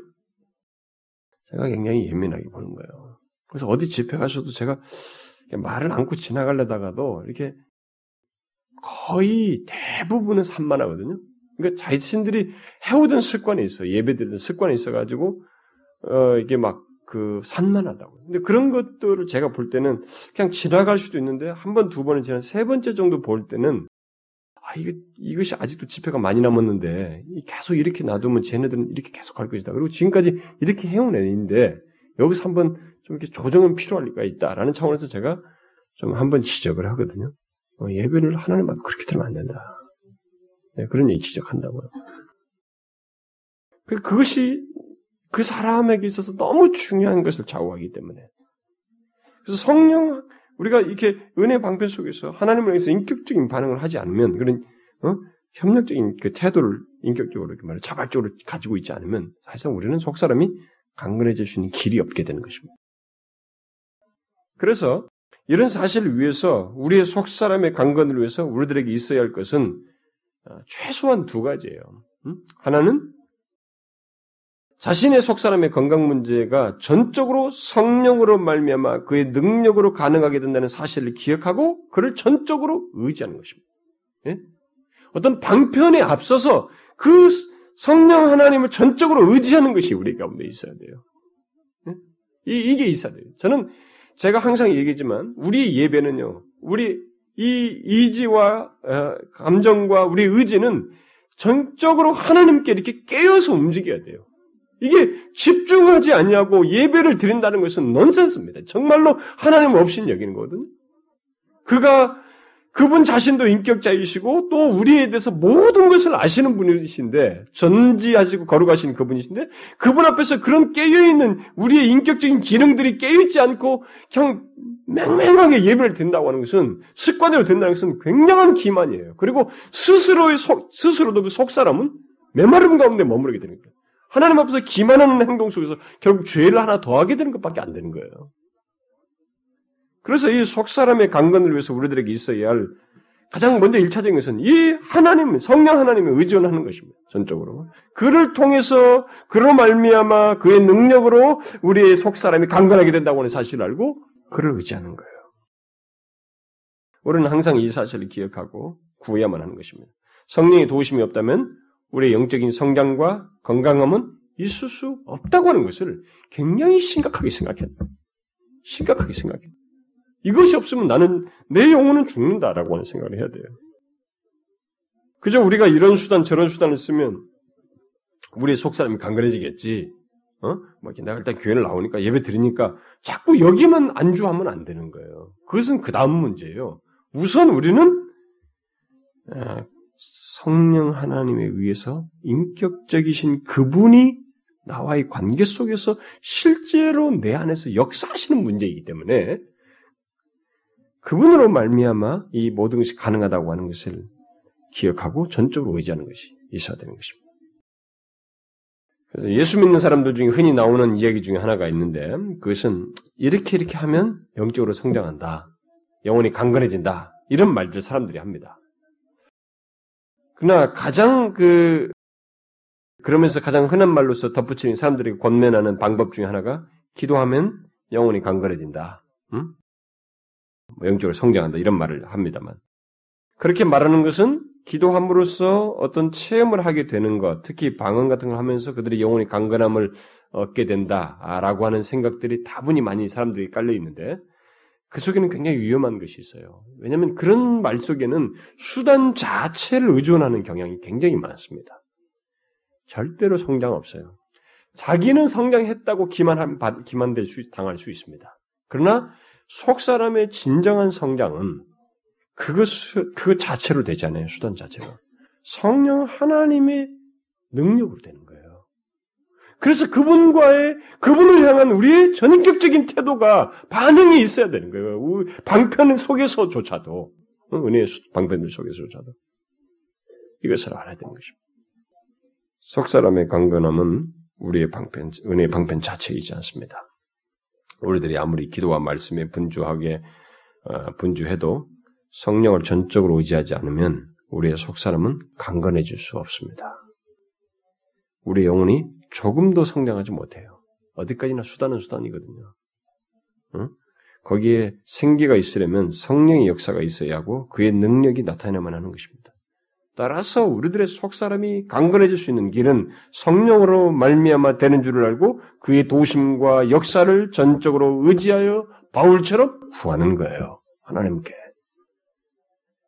제가 굉장히 예민하게 보는 거예요. 그래서 어디 집회 가셔도 제가 말을 안고 지나가려다가도 이렇게 거의 대부분은 산만하거든요. 그러니까 자신들이 해오던 습관이 있어. 예배드리던 습관이 있어가지고, 어, 이게 막, 그, 산만하다고. 근데 그런 것들을 제가 볼 때는 그냥 지나갈 수도 있는데, 한 번, 두 번은 지난 세 번째 정도 볼 때는, 아, 이거, 이것이 아직도 집회가 많이 남았는데, 계속 이렇게 놔두면 쟤네들은 이렇게 계속 갈 것이다. 그리고 지금까지 이렇게 해온 애인데, 여기서 한번 좀 이렇게 조정은 필요할 리가 있다라는 차원에서 제가 좀 한번 지적을 하거든요. 어, 예배를 하나님 앞에 그렇게 들으면 안 된다. 네, 그런 얘기 지적한다고요. 그, 그것이 그 사람에게 있어서 너무 중요한 것을 좌우하기 때문에. 그래서 성령, 우리가 이렇게 은혜 방편 속에서 하나님을 위해서 인격적인 반응을 하지 않으면, 그런, 어? 협력적인 그 태도를 인격적으로 이렇게 말해 자발적으로 가지고 있지 않으면 사실상 우리는 속 사람이 강건해질 수 있는 길이 없게 되는 것입니다. 그래서 이런 사실을 위해서 우리의 속 사람의 강건을 위해서 우리들에게 있어야 할 것은 어, 최소한 두 가지예요. 하나는 자신의 속 사람의 건강 문제가 전적으로 성령으로 말미암아 그의 능력으로 가능하게 된다는 사실을 기억하고 그를 전적으로 의지하는 것입니다. 예? 어떤 방편에 앞서서 그 성령 하나님을 전적으로 의지하는 것이 우리 가운데 있어야 돼요. 예? 이, 이게 있어야 돼요. 저는 제가 항상 얘기지만 우리 예배는요, 우리 이 이지와 어, 감정과 우리 의지는 전적으로 하나님께 이렇게 깨어서 움직여야 돼요. 이게 집중하지 않냐고 예배를 드린다는 것은 넌센스입니다. 정말로 하나님 없인 여기는 거거든요. 그가 그분 자신도 인격자이시고 또 우리에 대해서 모든 것을 아시는 분이신데 전지하시고 거룩하신 그분이신데 그분 앞에서 그런 깨어있는 우리의 인격적인 기능들이 깨어 있지 않고 그냥 맹맹하게 예배를 드린다고 하는 것은 습관대로 된다는 것은 굉장한 기만이에요. 그리고 스스로의 속, 스스로도 그 속 사람은 메마름 가운데 머무르게 되는 거예요. 하나님 앞에서 기만하는 행동 속에서 결국 죄를 하나 더하게 되는 것밖에 안 되는 거예요. 그래서 이 속사람의 강건을 위해서 우리들에게 있어야 할 가장 먼저 일차적인 것은 이 하나님, 성령 하나님에 의존하는 것입니다. 전적으로. 그를 통해서 그로 말미암아 그의 능력으로 우리의 속사람이 강건하게 된다고 하는 사실을 알고 그를 의지하는 거예요. 우리는 항상 이 사실을 기억하고 구해야만 하는 것입니다. 성령의 도우심이 없다면 우리의 영적인 성장과 건강함은 있을 수 없다고 하는 것을 굉장히 심각하게 생각해야 돼요. 심각하게 생각해야 돼요. 이것이 없으면 나는 내 영혼은 죽는다라고 하는 생각을 해야 돼요. 그저 우리가 이런 수단 저런 수단을 쓰면 우리의 속사람이 강건해지겠지. 어? 뭐 내가 일단 교회를 나오니까 예배 드리니까 자꾸 여기만 안주하면 안 되는 거예요. 그것은 그 다음 문제예요. 우선 우리는 아, 성령 하나님에 의해서 인격적이신 그분이 나와의 관계 속에서 실제로 내 안에서 역사하시는 문제이기 때문에 그분으로 말미암아 이 모든 것이 가능하다고 하는 것을 기억하고 전적으로 의지하는 것이 있어야 되는 것입니다. 그래서 예수 믿는 사람들 중에 흔히 나오는 이야기 중에 하나가 있는데 그것은 이렇게 이렇게 하면 영적으로 성장한다. 영혼이 강건해진다. 이런 말들 사람들이 합니다. 그러나 가장 그 그러면서 가장 흔한 말로서 덧붙이는 사람들이 권면하는 방법 중에 하나가 기도하면 영혼이 강건해진다. 응? 뭐 영적으로 성장한다 이런 말을 합니다만 그렇게 말하는 것은 기도함으로써 어떤 체험을 하게 되는 것, 특히 방언 같은 걸 하면서 그들이 영혼이 강건함을 얻게 된다라고 하는 생각들이 다분히 많이 사람들이 깔려 있는데 그 속에는 굉장히 위험한 것이 있어요. 왜냐하면 그런 말 속에는 수단 자체를 의존하는 경향이 굉장히 많습니다. 절대로 성장 없어요. 자기는 성장했다고 기만 기만될 수 당할 수 있습니다. 그러나 속 사람의 진정한 성장은 그것 그 자체로 되잖아요. 수단 자체로 성령 하나님의 능력으로 되는 거예요. 그래서 그분과의 그분을 향한 우리의 전인격적인 태도가 반응이 있어야 되는 거예요. 방편 속에서조차도 은혜의 방편들 속에서조차도 이것을 알아야 되는 것입니다. 속 사람의 강건함은 우리의 방편, 은혜의 방편 자체이지 않습니다. 우리들이 아무리 기도와 말씀에 분주하게 어, 분주해도 성령을 전적으로 의지하지 않으면 우리의 속 사람은 강건해질 수 없습니다. 우리 영혼이 조금도 성장하지 못해요. 어디까지나 수단은 수단이거든요. 응? 거기에 생기가 있으려면 성령의 역사가 있어야 하고 그의 능력이 나타나야만 하는 것입니다. 따라서 우리들의 속 사람이 강건해질 수 있는 길은 성령으로 말미암아 되는 줄을 알고 그의 도심과 역사를 전적으로 의지하여 바울처럼 구하는 거예요. 하나님께.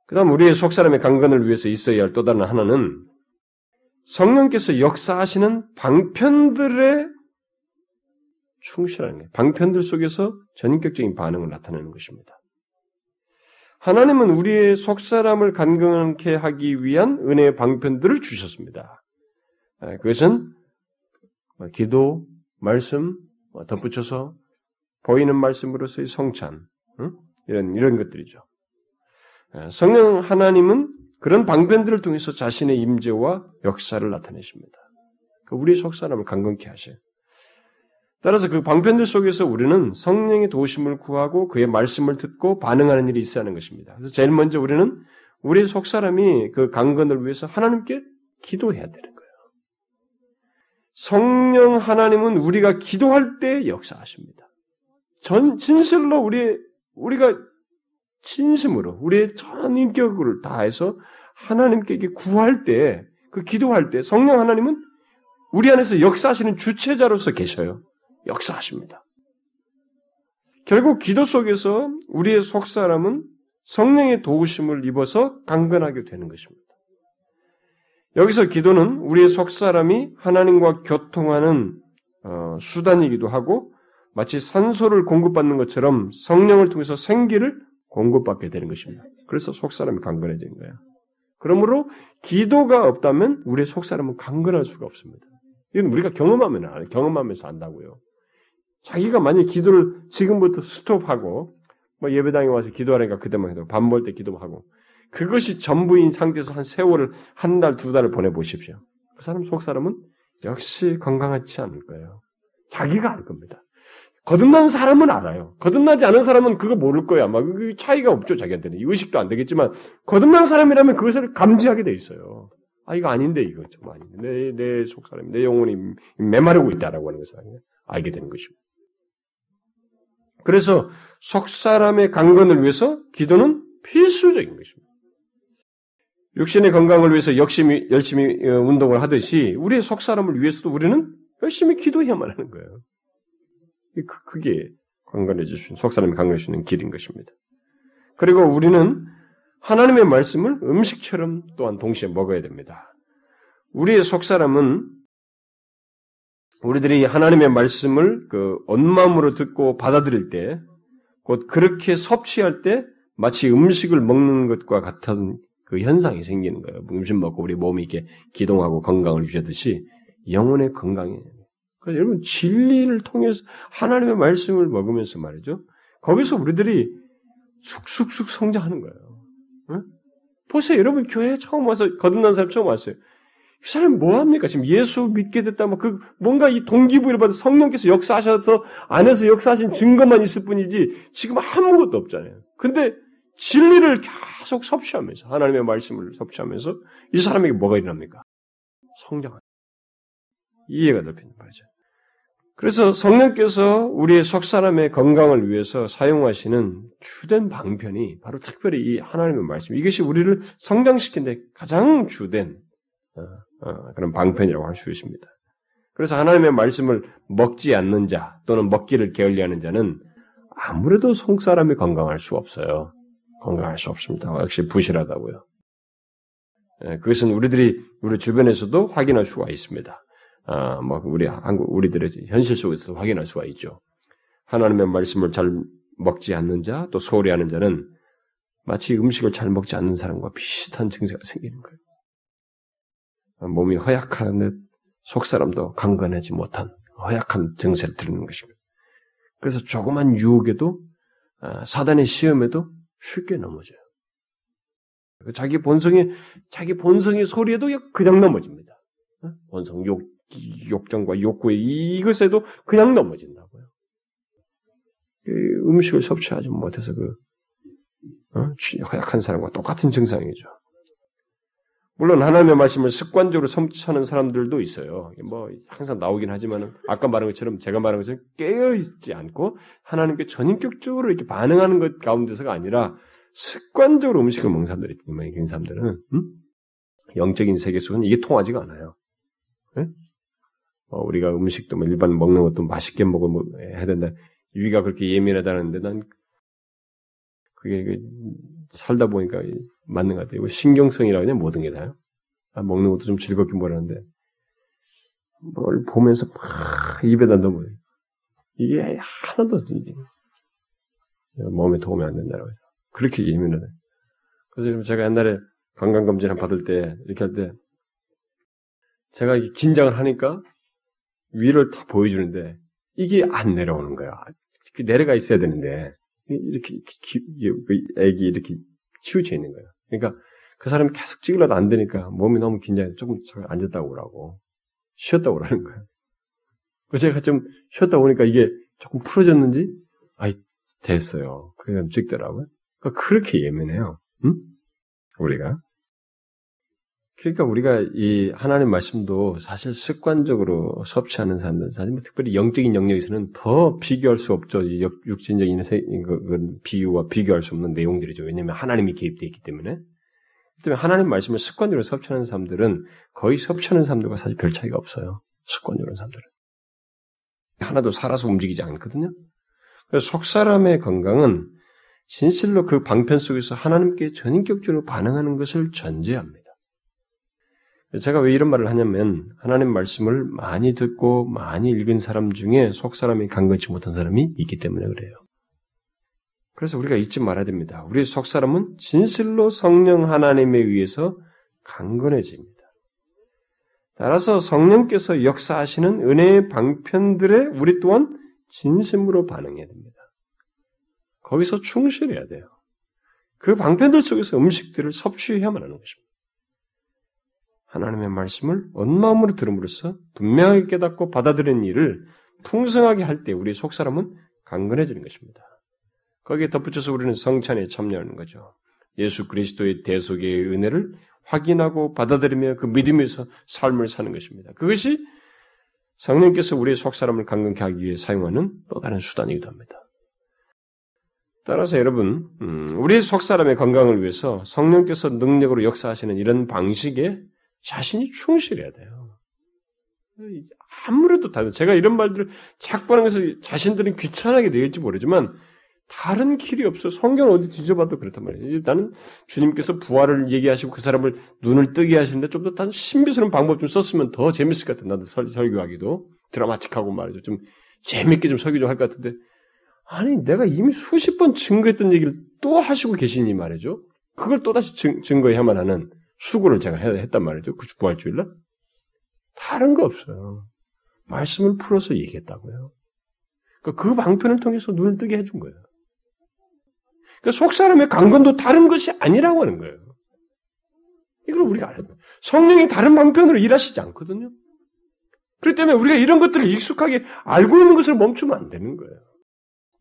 그 다음 우리의 속 사람의 강건을 위해서 있어야 할 또 다른 하나는 성령께서 역사하시는 방편들의 충실하는 거예요. 방편들 속에서 전격적인 반응을 나타내는 것입니다. 하나님은 우리의 속사람을 간건케 하기 위한 은혜의 방편들을 주셨습니다. 아, 그것은 뭐 기도, 말씀, 뭐 덧붙여서 보이는 말씀으로서의 성찬, 이런 이런 것들이죠. 아, 성령 하나님은 그런 방편들을 통해서 자신의 임재와 역사를 나타내십니다. 그 우리의 속사람을 강건케 하셔요. 따라서 그 방편들 속에서 우리는 성령의 도심을 구하고 그의 말씀을 듣고 반응하는 일이 있어야 하는 것입니다. 그래서 제일 먼저 우리는 우리의 속사람이 그 강건을 위해서 하나님께 기도해야 되는 거예요. 성령 하나님은 우리가 기도할 때 역사하십니다. 전 진실로 우리 우리가 진심으로 우리의 전 인격을 다해서 하나님께 구할 때, 그 기도할 때 성령 하나님은 우리 안에서 역사하시는 주체자로서 계셔요. 역사하십니다. 결국 기도 속에서 우리의 속사람은 성령의 도우심을 입어서 강건하게 되는 것입니다. 여기서 기도는 우리의 속사람이 하나님과 교통하는 어, 수단이기도 하고 마치 산소를 공급받는 것처럼 성령을 통해서 생기를 공급받게 되는 것입니다. 그래서 속사람이 강건해지는 거예요. 그러므로 기도가 없다면 우리의 속사람은 강건할 수가 없습니다. 이건 우리가 경험하면 알아요. 경험하면서 안다고요. 자기가 만약 기도를 지금부터 스톱하고 뭐 예배당에 와서 기도하니까 그때만 해도 밥 먹을 때 기도하고 그것이 전부인 상태에서 한 세월을 한 달, 두 달을 보내보십시오. 그 사람 속 사람은 역시 건강하지 않을 거예요. 자기가 알 겁니다. 거듭난 사람은 알아요. 거듭나지 않은 사람은 그거 모를 거야. 막그 차이가 없죠 자기한테는 의식도 안 되겠지만 거듭난 사람이라면 그것을 감지하게 돼 있어요. 아 이거 아닌데 이거 좀 아닌데 내속 사람, 내 영혼이 메마르고 있다라고 하는 것을 알게 되는 것입니다. 그래서 속 사람의 강건을 위해서 기도는 필수적인 것입니다. 육신의 건강을 위해서 열심히, 열심히 어, 운동을 하듯이 우리의 속 사람을 위해서도 우리는 열심히 기도해야만 하는 거예요. 그게 강건해질 수 있는, 속 사람이 강건해질 수 있는 길인 것입니다. 그리고 우리는 하나님의 말씀을 음식처럼 또한 동시에 먹어야 됩니다. 우리의 속 사람은 우리들이 하나님의 말씀을 그 온마음으로 듣고 받아들일 때, 곧 그렇게 섭취할 때 마치 음식을 먹는 것과 같은 그 현상이 생기는 거예요. 음식 먹고 우리 몸이 이렇게 기동하고 건강을 유지하듯이 영혼의 건강이. 여러분 진리를 통해서 하나님의 말씀을 먹으면서 말이죠. 거기서 우리들이 쑥쑥쑥 성장하는 거예요. 응? 보세요, 여러분 교회 처음 와서 거듭난 사람 처음 왔어요. 이 사람 뭐 합니까? 지금 예수 믿게 됐다면 그 뭔가 이 동기부여를 받아 성령께서 역사하셔서 안에서 역사하신 증거만 있을 뿐이지 지금 아무것도 없잖아요. 근데 진리를 계속 섭취하면서 하나님의 말씀을 섭취하면서 이 사람에게 뭐가 일어납니까? 성장한 이해가 넓히는 말이죠. 그래서 성령께서 우리의 속 사람의 건강을 위해서 사용하시는 주된 방편이 바로 특별히 이 하나님의 말씀 이것이 우리를 성장시키는데 가장 주된 어, 어, 그런 방편이라고 할 수 있습니다. 그래서 하나님의 말씀을 먹지 않는 자 또는 먹기를 게을리하는 자는 아무래도 속 사람이 건강할 수 없어요. 건강할 수 없습니다. 역시 부실하다고요. 예, 그것은 우리들이 우리 주변에서도 확인할 수가 있습니다. 아, 뭐 우리 한국 우리들의 현실 속에서 확인할 수가 있죠. 하나님의 말씀을 잘 먹지 않는 자, 또 소홀히 하는 자는 마치 음식을 잘 먹지 않는 사람과 비슷한 증세가 생기는 거예요. 몸이 허약한 듯 속사람도 강건하지 못한 허약한 증세를 드리는 것입니다. 그래서 조그만 유혹에도 아, 사단의 시험에도 쉽게 넘어져요. 자기 본성의 자기 본성의 소리에도 그냥 넘어집니다. 어? 본성 욕 욕정과 욕구에 이것에도 그냥 넘어진다고요. 음식을 섭취하지 못해서 그 어? 허약한 사람과 똑같은 증상이죠. 물론 하나님의 말씀을 습관적으로 섭취하는 사람들도 있어요. 뭐 항상 나오긴 하지만 아까 말한 것처럼 제가 말한 것처럼 깨어 있지 않고 하나님께 전인격적으로 이렇게 반응하는 것 가운데서가 아니라 습관적으로 음식을 먹는 사람들이 그런 사람들은 음? 영적인 세계 속은 이게 통하지가 않아요. 네? 어, 우리가 음식도 뭐 일반 먹는 것도 맛있게 먹어 뭐 해야 된다. 위가 그렇게 예민하다는데 난 그게 그 살다 보니까 맞는 것 같아요. 신경성이라고 그냥 모든 게 다요. 아, 먹는 것도 좀 즐겁게 먹었는데 뭘 보면서 막 입에다 넣어요. 이게 하나도 이게 몸에 도움이 안 된다고 해요. 그렇게 예민하다. 그래서 제가 옛날에 건강검진 받을 때 이렇게 할 때 제가 긴장을 하니까 위를 다 보여주는데 이게 안 내려오는 거야. 내려가 있어야 되는데 이렇게 애기 이렇게 치우쳐 있는 거예요. 그러니까 그 사람이 계속 찍으려도 안 되니까 몸이 너무 긴장해서 조금 앉았다 오라고 쉬었다 오라는 거예요. 그래서 제가 좀 쉬었다 오니까 이게 조금 풀어졌는지 아이 됐어요. 그냥 찍더라고요. 그러니까 그렇게 예민해요. 응? 우리가 그러니까 우리가 이 하나님 말씀도 사실 습관적으로 섭취하는 사람들, 사실 뭐 특별히 영적인 영역에서는 더 비교할 수 없죠. 이 육신적인 그, 그 비유와 비교할 수 없는 내용들이죠. 왜냐하면 하나님이 개입되어 있기 때문에. 때문에 하나님 말씀을 습관적으로 섭취하는 사람들은 거의 섭취하는 사람들과 사실 별 차이가 없어요. 습관적으로 사람들은. 하나도 살아서 움직이지 않거든요. 그래서 속 사람의 건강은 진실로 그 방편 속에서 하나님께 전인격적으로 반응하는 것을 전제합니다. 제가 왜 이런 말을 하냐면 하나님 말씀을 많이 듣고 많이 읽은 사람 중에 속 사람이 간거치 못한 사람이 있기 때문에 그래요. 그래서 우리가 잊지 말아야 됩니다. 우리 속 사람은 진실로 성령 하나님에 의해서 강건해집니다. 따라서 성령께서 역사하시는 은혜의 방편들에 우리 또한 진심으로 반응해야 됩니다. 거기서 충실해야 돼요. 그 방편들 속에서 음식들을 섭취해야만 하는 것입니다. 하나님의 말씀을 온 마음으로 들음으로써 분명하게 깨닫고 받아들이는 일을 풍성하게 할 때 우리 속 사람은 강건해지는 것입니다. 거기에 덧붙여서 우리는 성찬에 참여하는 거죠. 예수 그리스도의 대속의 은혜를 확인하고 받아들이며 그 믿음에서 삶을 사는 것입니다. 그것이 성령께서 우리의 속 사람을 강건케 하기 위해 사용하는 또 다른 수단이기도 합니다. 따라서 여러분, 음, 우리의 속 사람의 건강을 위해서 성령께서 능력으로 역사하시는 이런 방식에 자신이 충실해야 돼요. 아무래도 다른 제가 이런 말들을 자꾸 하는 것을 자신들은 귀찮게 되겠지 모르지만 다른 길이 없어. 성경 어디 뒤져봐도 그렇단 말이에요. 나는 주님께서 부활을 얘기하시고 그 사람을 눈을 뜨게 하시는데 좀더단 신비스러운 방법 좀 썼으면 더 재밌을 것 같아. 나도 설, 설교하기도 드라마틱하고 말이죠. 좀 재밌게 좀 설교 좀 할 것 같은데 아니 내가 이미 수십 번 증거했던 얘기를 또 하시고 계시니 말이죠. 그걸 또 다시 증거해야만 하는 수고를 제가 했단 말이죠. 그 부활주일날 다른 거 없어요. 말씀을 풀어서 얘기했다고요. 그러니까 그 방편을 통해서 눈을 뜨게 해준 거예요. 그러니까 속 사람의 강건도 다른 것이 아니라고 하는 거예요. 이걸 우리가 알아야 돼요. 성령이 다른 방편으로 일하시지 않거든요. 그렇기 때문에 우리가 이런 것들을 익숙하게 알고 있는 것을 멈추면 안 되는 거예요.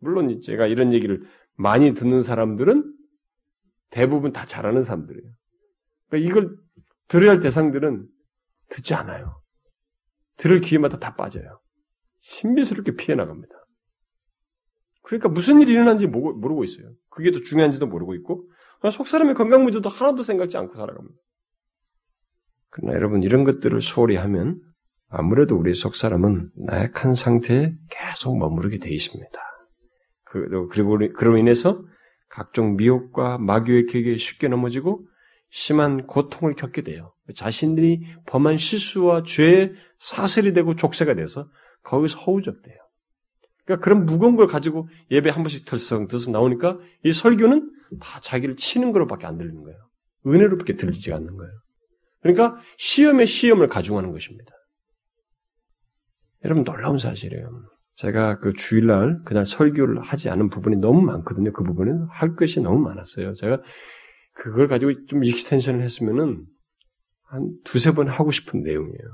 물론 제가 이런 얘기를 많이 듣는 사람들은 대부분 다 잘하는 사람들이에요. 그러니까 이걸 들어야 할 대상들은 듣지 않아요. 들을 기회마다 다 빠져요. 신비스럽게 피해 나갑니다. 그러니까 무슨 일이 일어난지 모르고 있어요. 그게 더 중요한지도 모르고 있고 속 사람의 건강 문제도 하나도 생각지 않고 살아갑니다. 그러나 여러분 이런 것들을 소홀히 하면 아무래도 우리 속 사람은 나약한 상태에 계속 머무르게 돼 있습니다. 그, 그리고 그로 인해서 각종 미혹과 마귀의 격에 쉽게 넘어지고 심한 고통을 겪게 돼요. 자신들이 범한 실수와 죄의 사슬이 되고 족쇄가 돼서 거기서 허우적대요. 그러니까 그런 무거운 걸 가지고 예배 한 번씩 들썩들썩 나오니까 이 설교는 다 자기를 치는 거로밖에 안 들리는 거예요. 은혜롭게 들리지 않는 거예요. 그러니까 시험에 시험을 가중하는 것입니다. 여러분 놀라운 사실이에요. 제가 그 주일날 그날 설교를 하지 않은 부분이 너무 많거든요. 그 부분은 할 것이 너무 많았어요. 제가 그걸 가지고 좀 extension을 했으면은 한 두세 번 하고 싶은 내용이에요.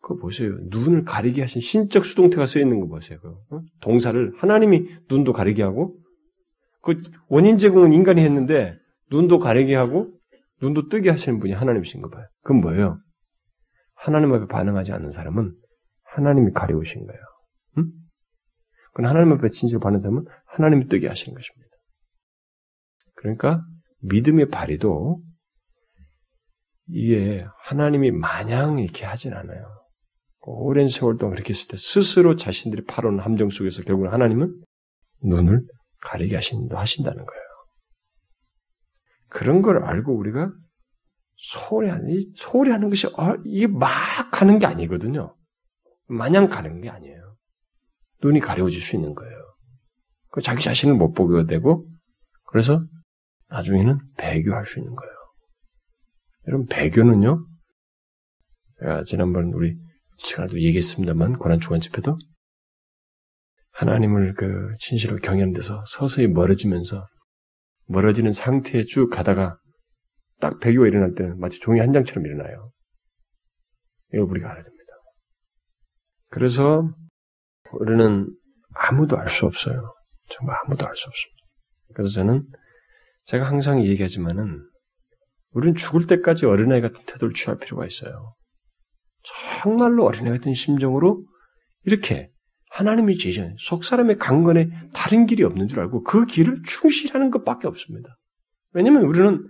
그거 보세요. 눈을 가리게 하신 신적 수동태가 쓰여 있는 거 보세요. 어? 동사를 하나님이 눈도 가리게 하고 그 원인 제공은 인간이 했는데 눈도 가리게 하고 눈도 뜨게 하시는 분이 하나님이신 거 봐요. 그건 뭐예요? 하나님 앞에 반응하지 않는 사람은 하나님이 가려우신 거예요. 응? 그건 하나님 앞에 받는 사람은 하나님이 뜨게 하시는 것입니다. 그러니까 믿음의 발휘도 이게 하나님이 마냥 이렇게 하진 않아요. 오랜 세월 동안 그렇게 했을 때 스스로 자신들이 팔아온 함정 속에서 결국은 하나님은 눈을 가리게 하신다, 하신다는 거예요. 그런 걸 알고 우리가 소리 하는, 소리 하는 것이, 어, 이게 막 가는 게 아니거든요. 마냥 가는 게 아니에요. 눈이 가려워질 수 있는 거예요. 자기 자신을 못 보게 되고, 그래서 나중에는 배교할 수 있는 거예요. 여러분, 배교는요, 제가 지난번 우리 시간에도 얘기했습니다만, 고난주간 집회도, 하나님을 그 진실로 데서 서서히 멀어지면서, 멀어지는 상태에 쭉 가다가, 딱 배교가 일어날 때는 마치 종이 한 장처럼 일어나요. 이걸 우리가 알아야 됩니다. 그래서, 우리는 아무도 알 수 없어요. 정말 아무도 알 수 없습니다. 그래서 저는 제가 항상 얘기하지만은 우리는 죽을 때까지 어린아이 같은 태도를 취할 필요가 있어요. 정말로 어린아이 같은 심정으로 이렇게 하나님이 제시한 속 사람의 강건에 다른 길이 없는 줄 알고 그 길을 충실하는 것밖에 없습니다. 왜냐면 우리는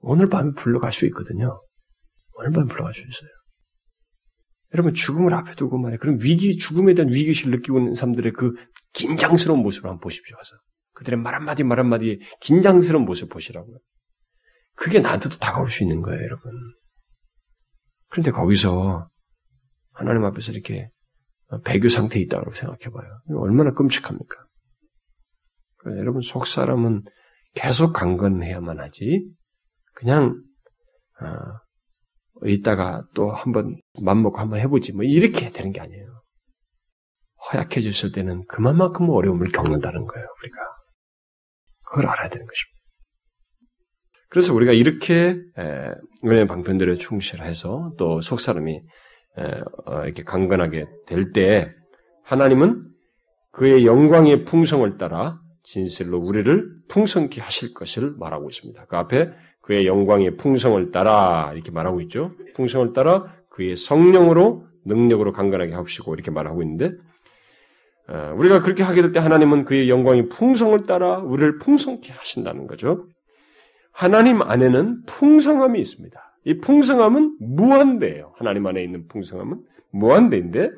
오늘 밤에 불러갈 수 있거든요. 오늘 밤에 불러갈 수 있어요. 여러분 죽음을 앞에 두고 말해 그런 위기 죽음에 대한 위기의식을 느끼고 있는 사람들의 그 긴장스러운 모습을 한번 보십시오. 와서. 그들의 말 한마디 말 한마디에 긴장스러운 모습 보시라고요. 그게 나한테도 다가올 수 있는 거예요, 여러분. 그런데 거기서 하나님 앞에서 이렇게 배교 상태에 있다고 생각해봐요. 얼마나 끔찍합니까? 여러분 속 사람은 계속 강건해야만 하지. 그냥 어, 이따가 또 한번 맘먹고 한번 해보지 뭐 이렇게 되는 게 아니에요. 허약해졌을 때는 그만큼 어려움을 겪는다는 거예요. 우리가 그걸 알아야 되는 것입니다. 그래서 우리가 이렇게 은혜 방편들에 충실해서 또 속 사람이 어, 이렇게 강건하게 될 때 하나님은 그의 영광의 풍성을 따라 진실로 우리를 풍성케 하실 것을 말하고 있습니다. 그 앞에 그의 영광의 풍성을 따라 이렇게 말하고 있죠. 풍성을 따라 그의 성령으로 능력으로 강건하게 하시고 이렇게 말하고 있는데 어, 우리가 그렇게 하게 될 때 하나님은 그의 영광의 풍성을 따라 우리를 풍성케 하신다는 거죠. 하나님 안에는 풍성함이 있습니다. 이 풍성함은 무한대예요. 하나님 안에 있는 풍성함은 무한대인데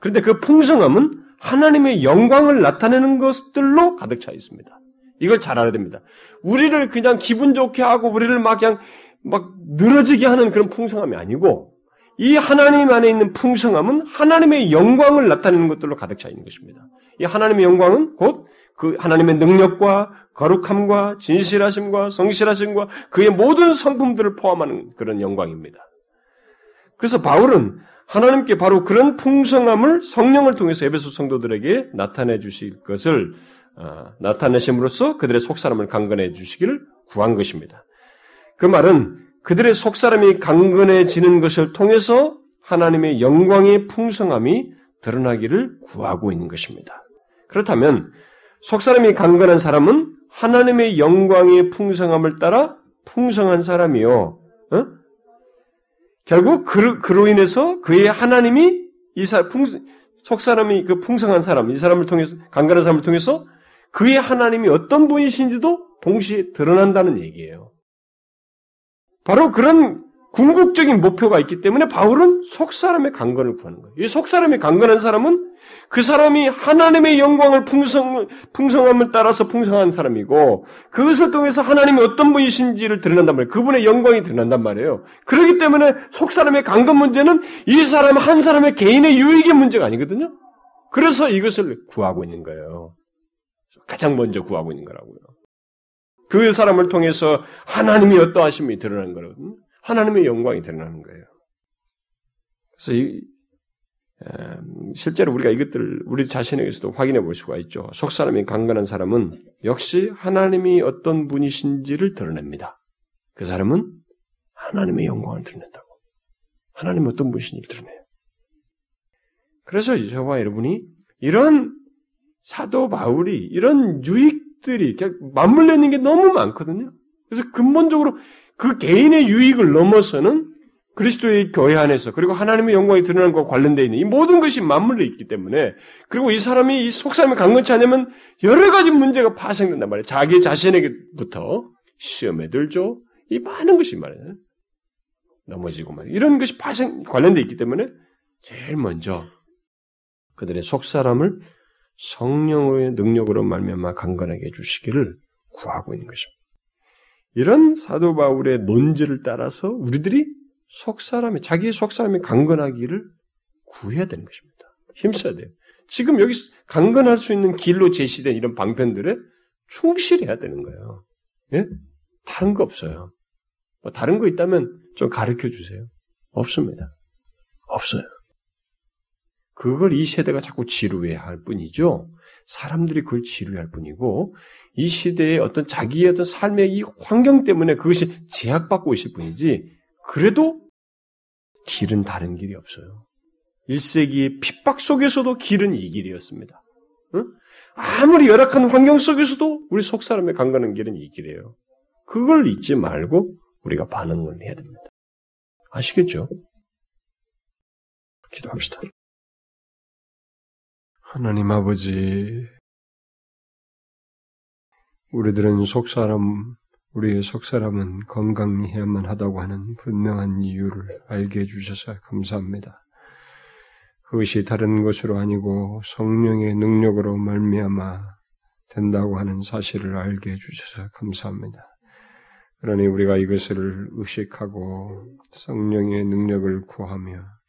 그런데 그 풍성함은 하나님의 영광을 나타내는 것들로 가득 차 있습니다. 이걸 잘 알아야 됩니다. 우리를 그냥 기분 좋게 하고 우리를 막 그냥 막 늘어지게 하는 그런 풍성함이 아니고 이 하나님 안에 있는 풍성함은 하나님의 영광을 나타내는 것들로 가득 차 있는 것입니다. 이 하나님의 영광은 곧 그 하나님의 능력과 거룩함과 진실하심과 성실하심과 그의 모든 성품들을 포함하는 그런 영광입니다. 그래서 바울은 하나님께 바로 그런 풍성함을 성령을 통해서 에베소 성도들에게 나타내 주실 것을 어, 나타내심으로써 그들의 속사람을 강건해 주시기를 구한 것입니다. 그 말은 그들의 속사람이 강건해지는 것을 통해서 하나님의 영광의 풍성함이 드러나기를 구하고 있는 것입니다. 그렇다면 속사람이 강건한 사람은 하나님의 영광의 풍성함을 따라 풍성한 사람이요. 어? 결국 그, 그로 인해서 그의 하나님이 이 사, 풍, 속사람이 그 풍성한 사람, 이 사람을 통해서, 강건한 사람을 통해서 그의 하나님이 어떤 분이신지도 동시에 드러난다는 얘기예요. 바로 그런 궁극적인 목표가 있기 때문에 바울은 속 사람의 강건을 구하는 거예요. 이 속 사람의 강건한 사람은 그 사람이 하나님의 영광을 풍성, 풍성함을 따라서 풍성한 사람이고 그것을 통해서 하나님이 어떤 분이신지를 드러난단 말이에요. 그분의 영광이 드러난단 말이에요. 그렇기 때문에 속 사람의 강건 문제는 이 사람 한 사람의 개인의 유익의 문제가 아니거든요. 그래서 이것을 구하고 있는 거예요. 가장 먼저 구하고 있는 거라고요. 그 사람을 통해서 하나님이 어떠하심이 드러나는 거거든요. 하나님의 영광이 드러나는 거예요. 그래서 이, 실제로 우리가 이것들을 우리 자신에게서도 확인해 볼 수가 있죠. 속 사람이 강건한 사람은 역시 하나님이 어떤 분이신지를 드러냅니다. 그 사람은 하나님의 영광을 드러낸다고. 하나님 어떤 분이신지를 드러내요. 그래서 저와 여러분이 이런 사도 바울이 이런 유익 들이 맞물려 있는 게 너무 많거든요. 그래서 근본적으로 그 개인의 유익을 넘어서는 그리스도의 교회 안에서 그리고 하나님의 영광이 드러나는 것과 관련되어 있는 이 모든 것이 맞물려 있기 때문에 그리고 이 사람이 이 속삼이 강건치 않으면 여러 가지 문제가 파생된단 말이에요. 자기 자신에게부터 시험에 들죠. 이 많은 것이 말이에요. 넘어지고 말 이런 것이 파생 관련되어 있기 때문에 제일 먼저 그들의 속사람을 성령의 능력으로 말미암아 강건하게 해주시기를 구하고 있는 것입니다. 이런 사도 바울의 논지를 따라서 우리들이 속 사람이 자기의 속 사람이 강건하기를 구해야 되는 것입니다. 힘써야 돼요. 지금 여기 강건할 수 있는 길로 제시된 이런 방편들에 충실해야 되는 거예요. 예? 다른 거 없어요. 뭐 다른 거 있다면 좀 가르쳐 주세요. 없습니다. 없어요. 그걸 이 세대가 자꾸 지루해 할 뿐이죠. 사람들이 그걸 지루할 뿐이고 이 시대의 어떤 자기의 어떤 삶의 이 환경 때문에 그것이 제약받고 있을 뿐이지 그래도 길은 다른 길이 없어요. 1세기의 핍박 속에서도 길은 이 길이었습니다. 응? 아무리 열악한 환경 속에서도 우리 속 사람의 강가는 길은 이 길이에요. 그걸 잊지 말고 우리가 반응을 해야 됩니다. 아시겠죠? 기도합시다. 하나님 아버지, 우리들은 속사람, 우리의 속사람은 건강해야만 하다고 하는 분명한 이유를 알게 해주셔서 감사합니다. 그것이 다른 것으로 아니고 성령의 능력으로 말미암아 된다고 하는 사실을 알게 해주셔서 감사합니다. 그러니 우리가 이것을 의식하고 성령의 능력을 구하며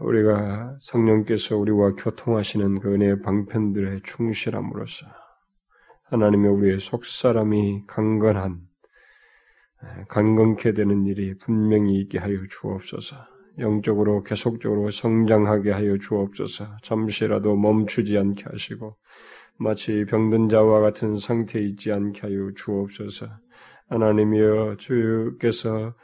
우리가 성령께서 우리와 교통하시는 그 은혜의 방편들에 충실함으로써 하나님의 우리의 속사람이 강건한 강건케 되는 일이 분명히 있게 하여 주옵소서. 영적으로 계속적으로 성장하게 하여 주옵소서. 잠시라도 멈추지 않게 하시고 마치 병든 자와 같은 상태에 있지 않게 하여 주옵소서. 하나님이여 주께서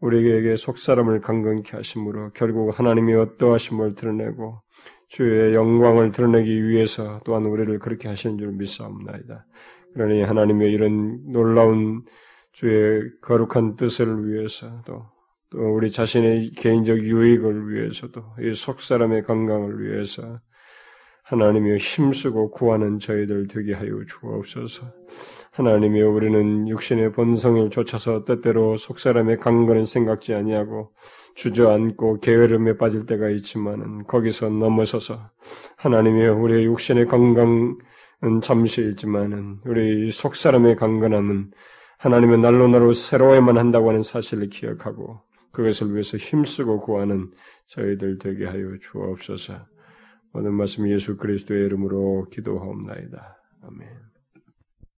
우리에게 속사람을 강건케 하심으로 결국 하나님이 어떠하심을 드러내고 주의 영광을 드러내기 위해서 또한 우리를 그렇게 하시는 줄 믿사옵나이다. 그러니 하나님의 이런 놀라운 주의 거룩한 뜻을 위해서도 또 우리 자신의 개인적 유익을 위해서도 이 속사람의 건강을 위해서 하나님이 힘쓰고 구하는 저희들 되게 하여 주옵소서. 하나님이 우리는 육신의 본성을 쫓아서 때때로 속사람의 강건을 생각지 아니하고 주저앉고 게으름에 빠질 때가 있지만은 거기서 넘어서서 하나님이 우리의 육신의 건강은 잠시이지만은 우리 속사람의 강건함은 하나님의 날로 날로 새로워야만 한다고 하는 사실을 기억하고 그것을 위해서 힘쓰고 구하는 저희들 되게 하여 주옵소서. 오늘 말씀 예수 그리스도의 이름으로 기도하옵나이다. 아멘.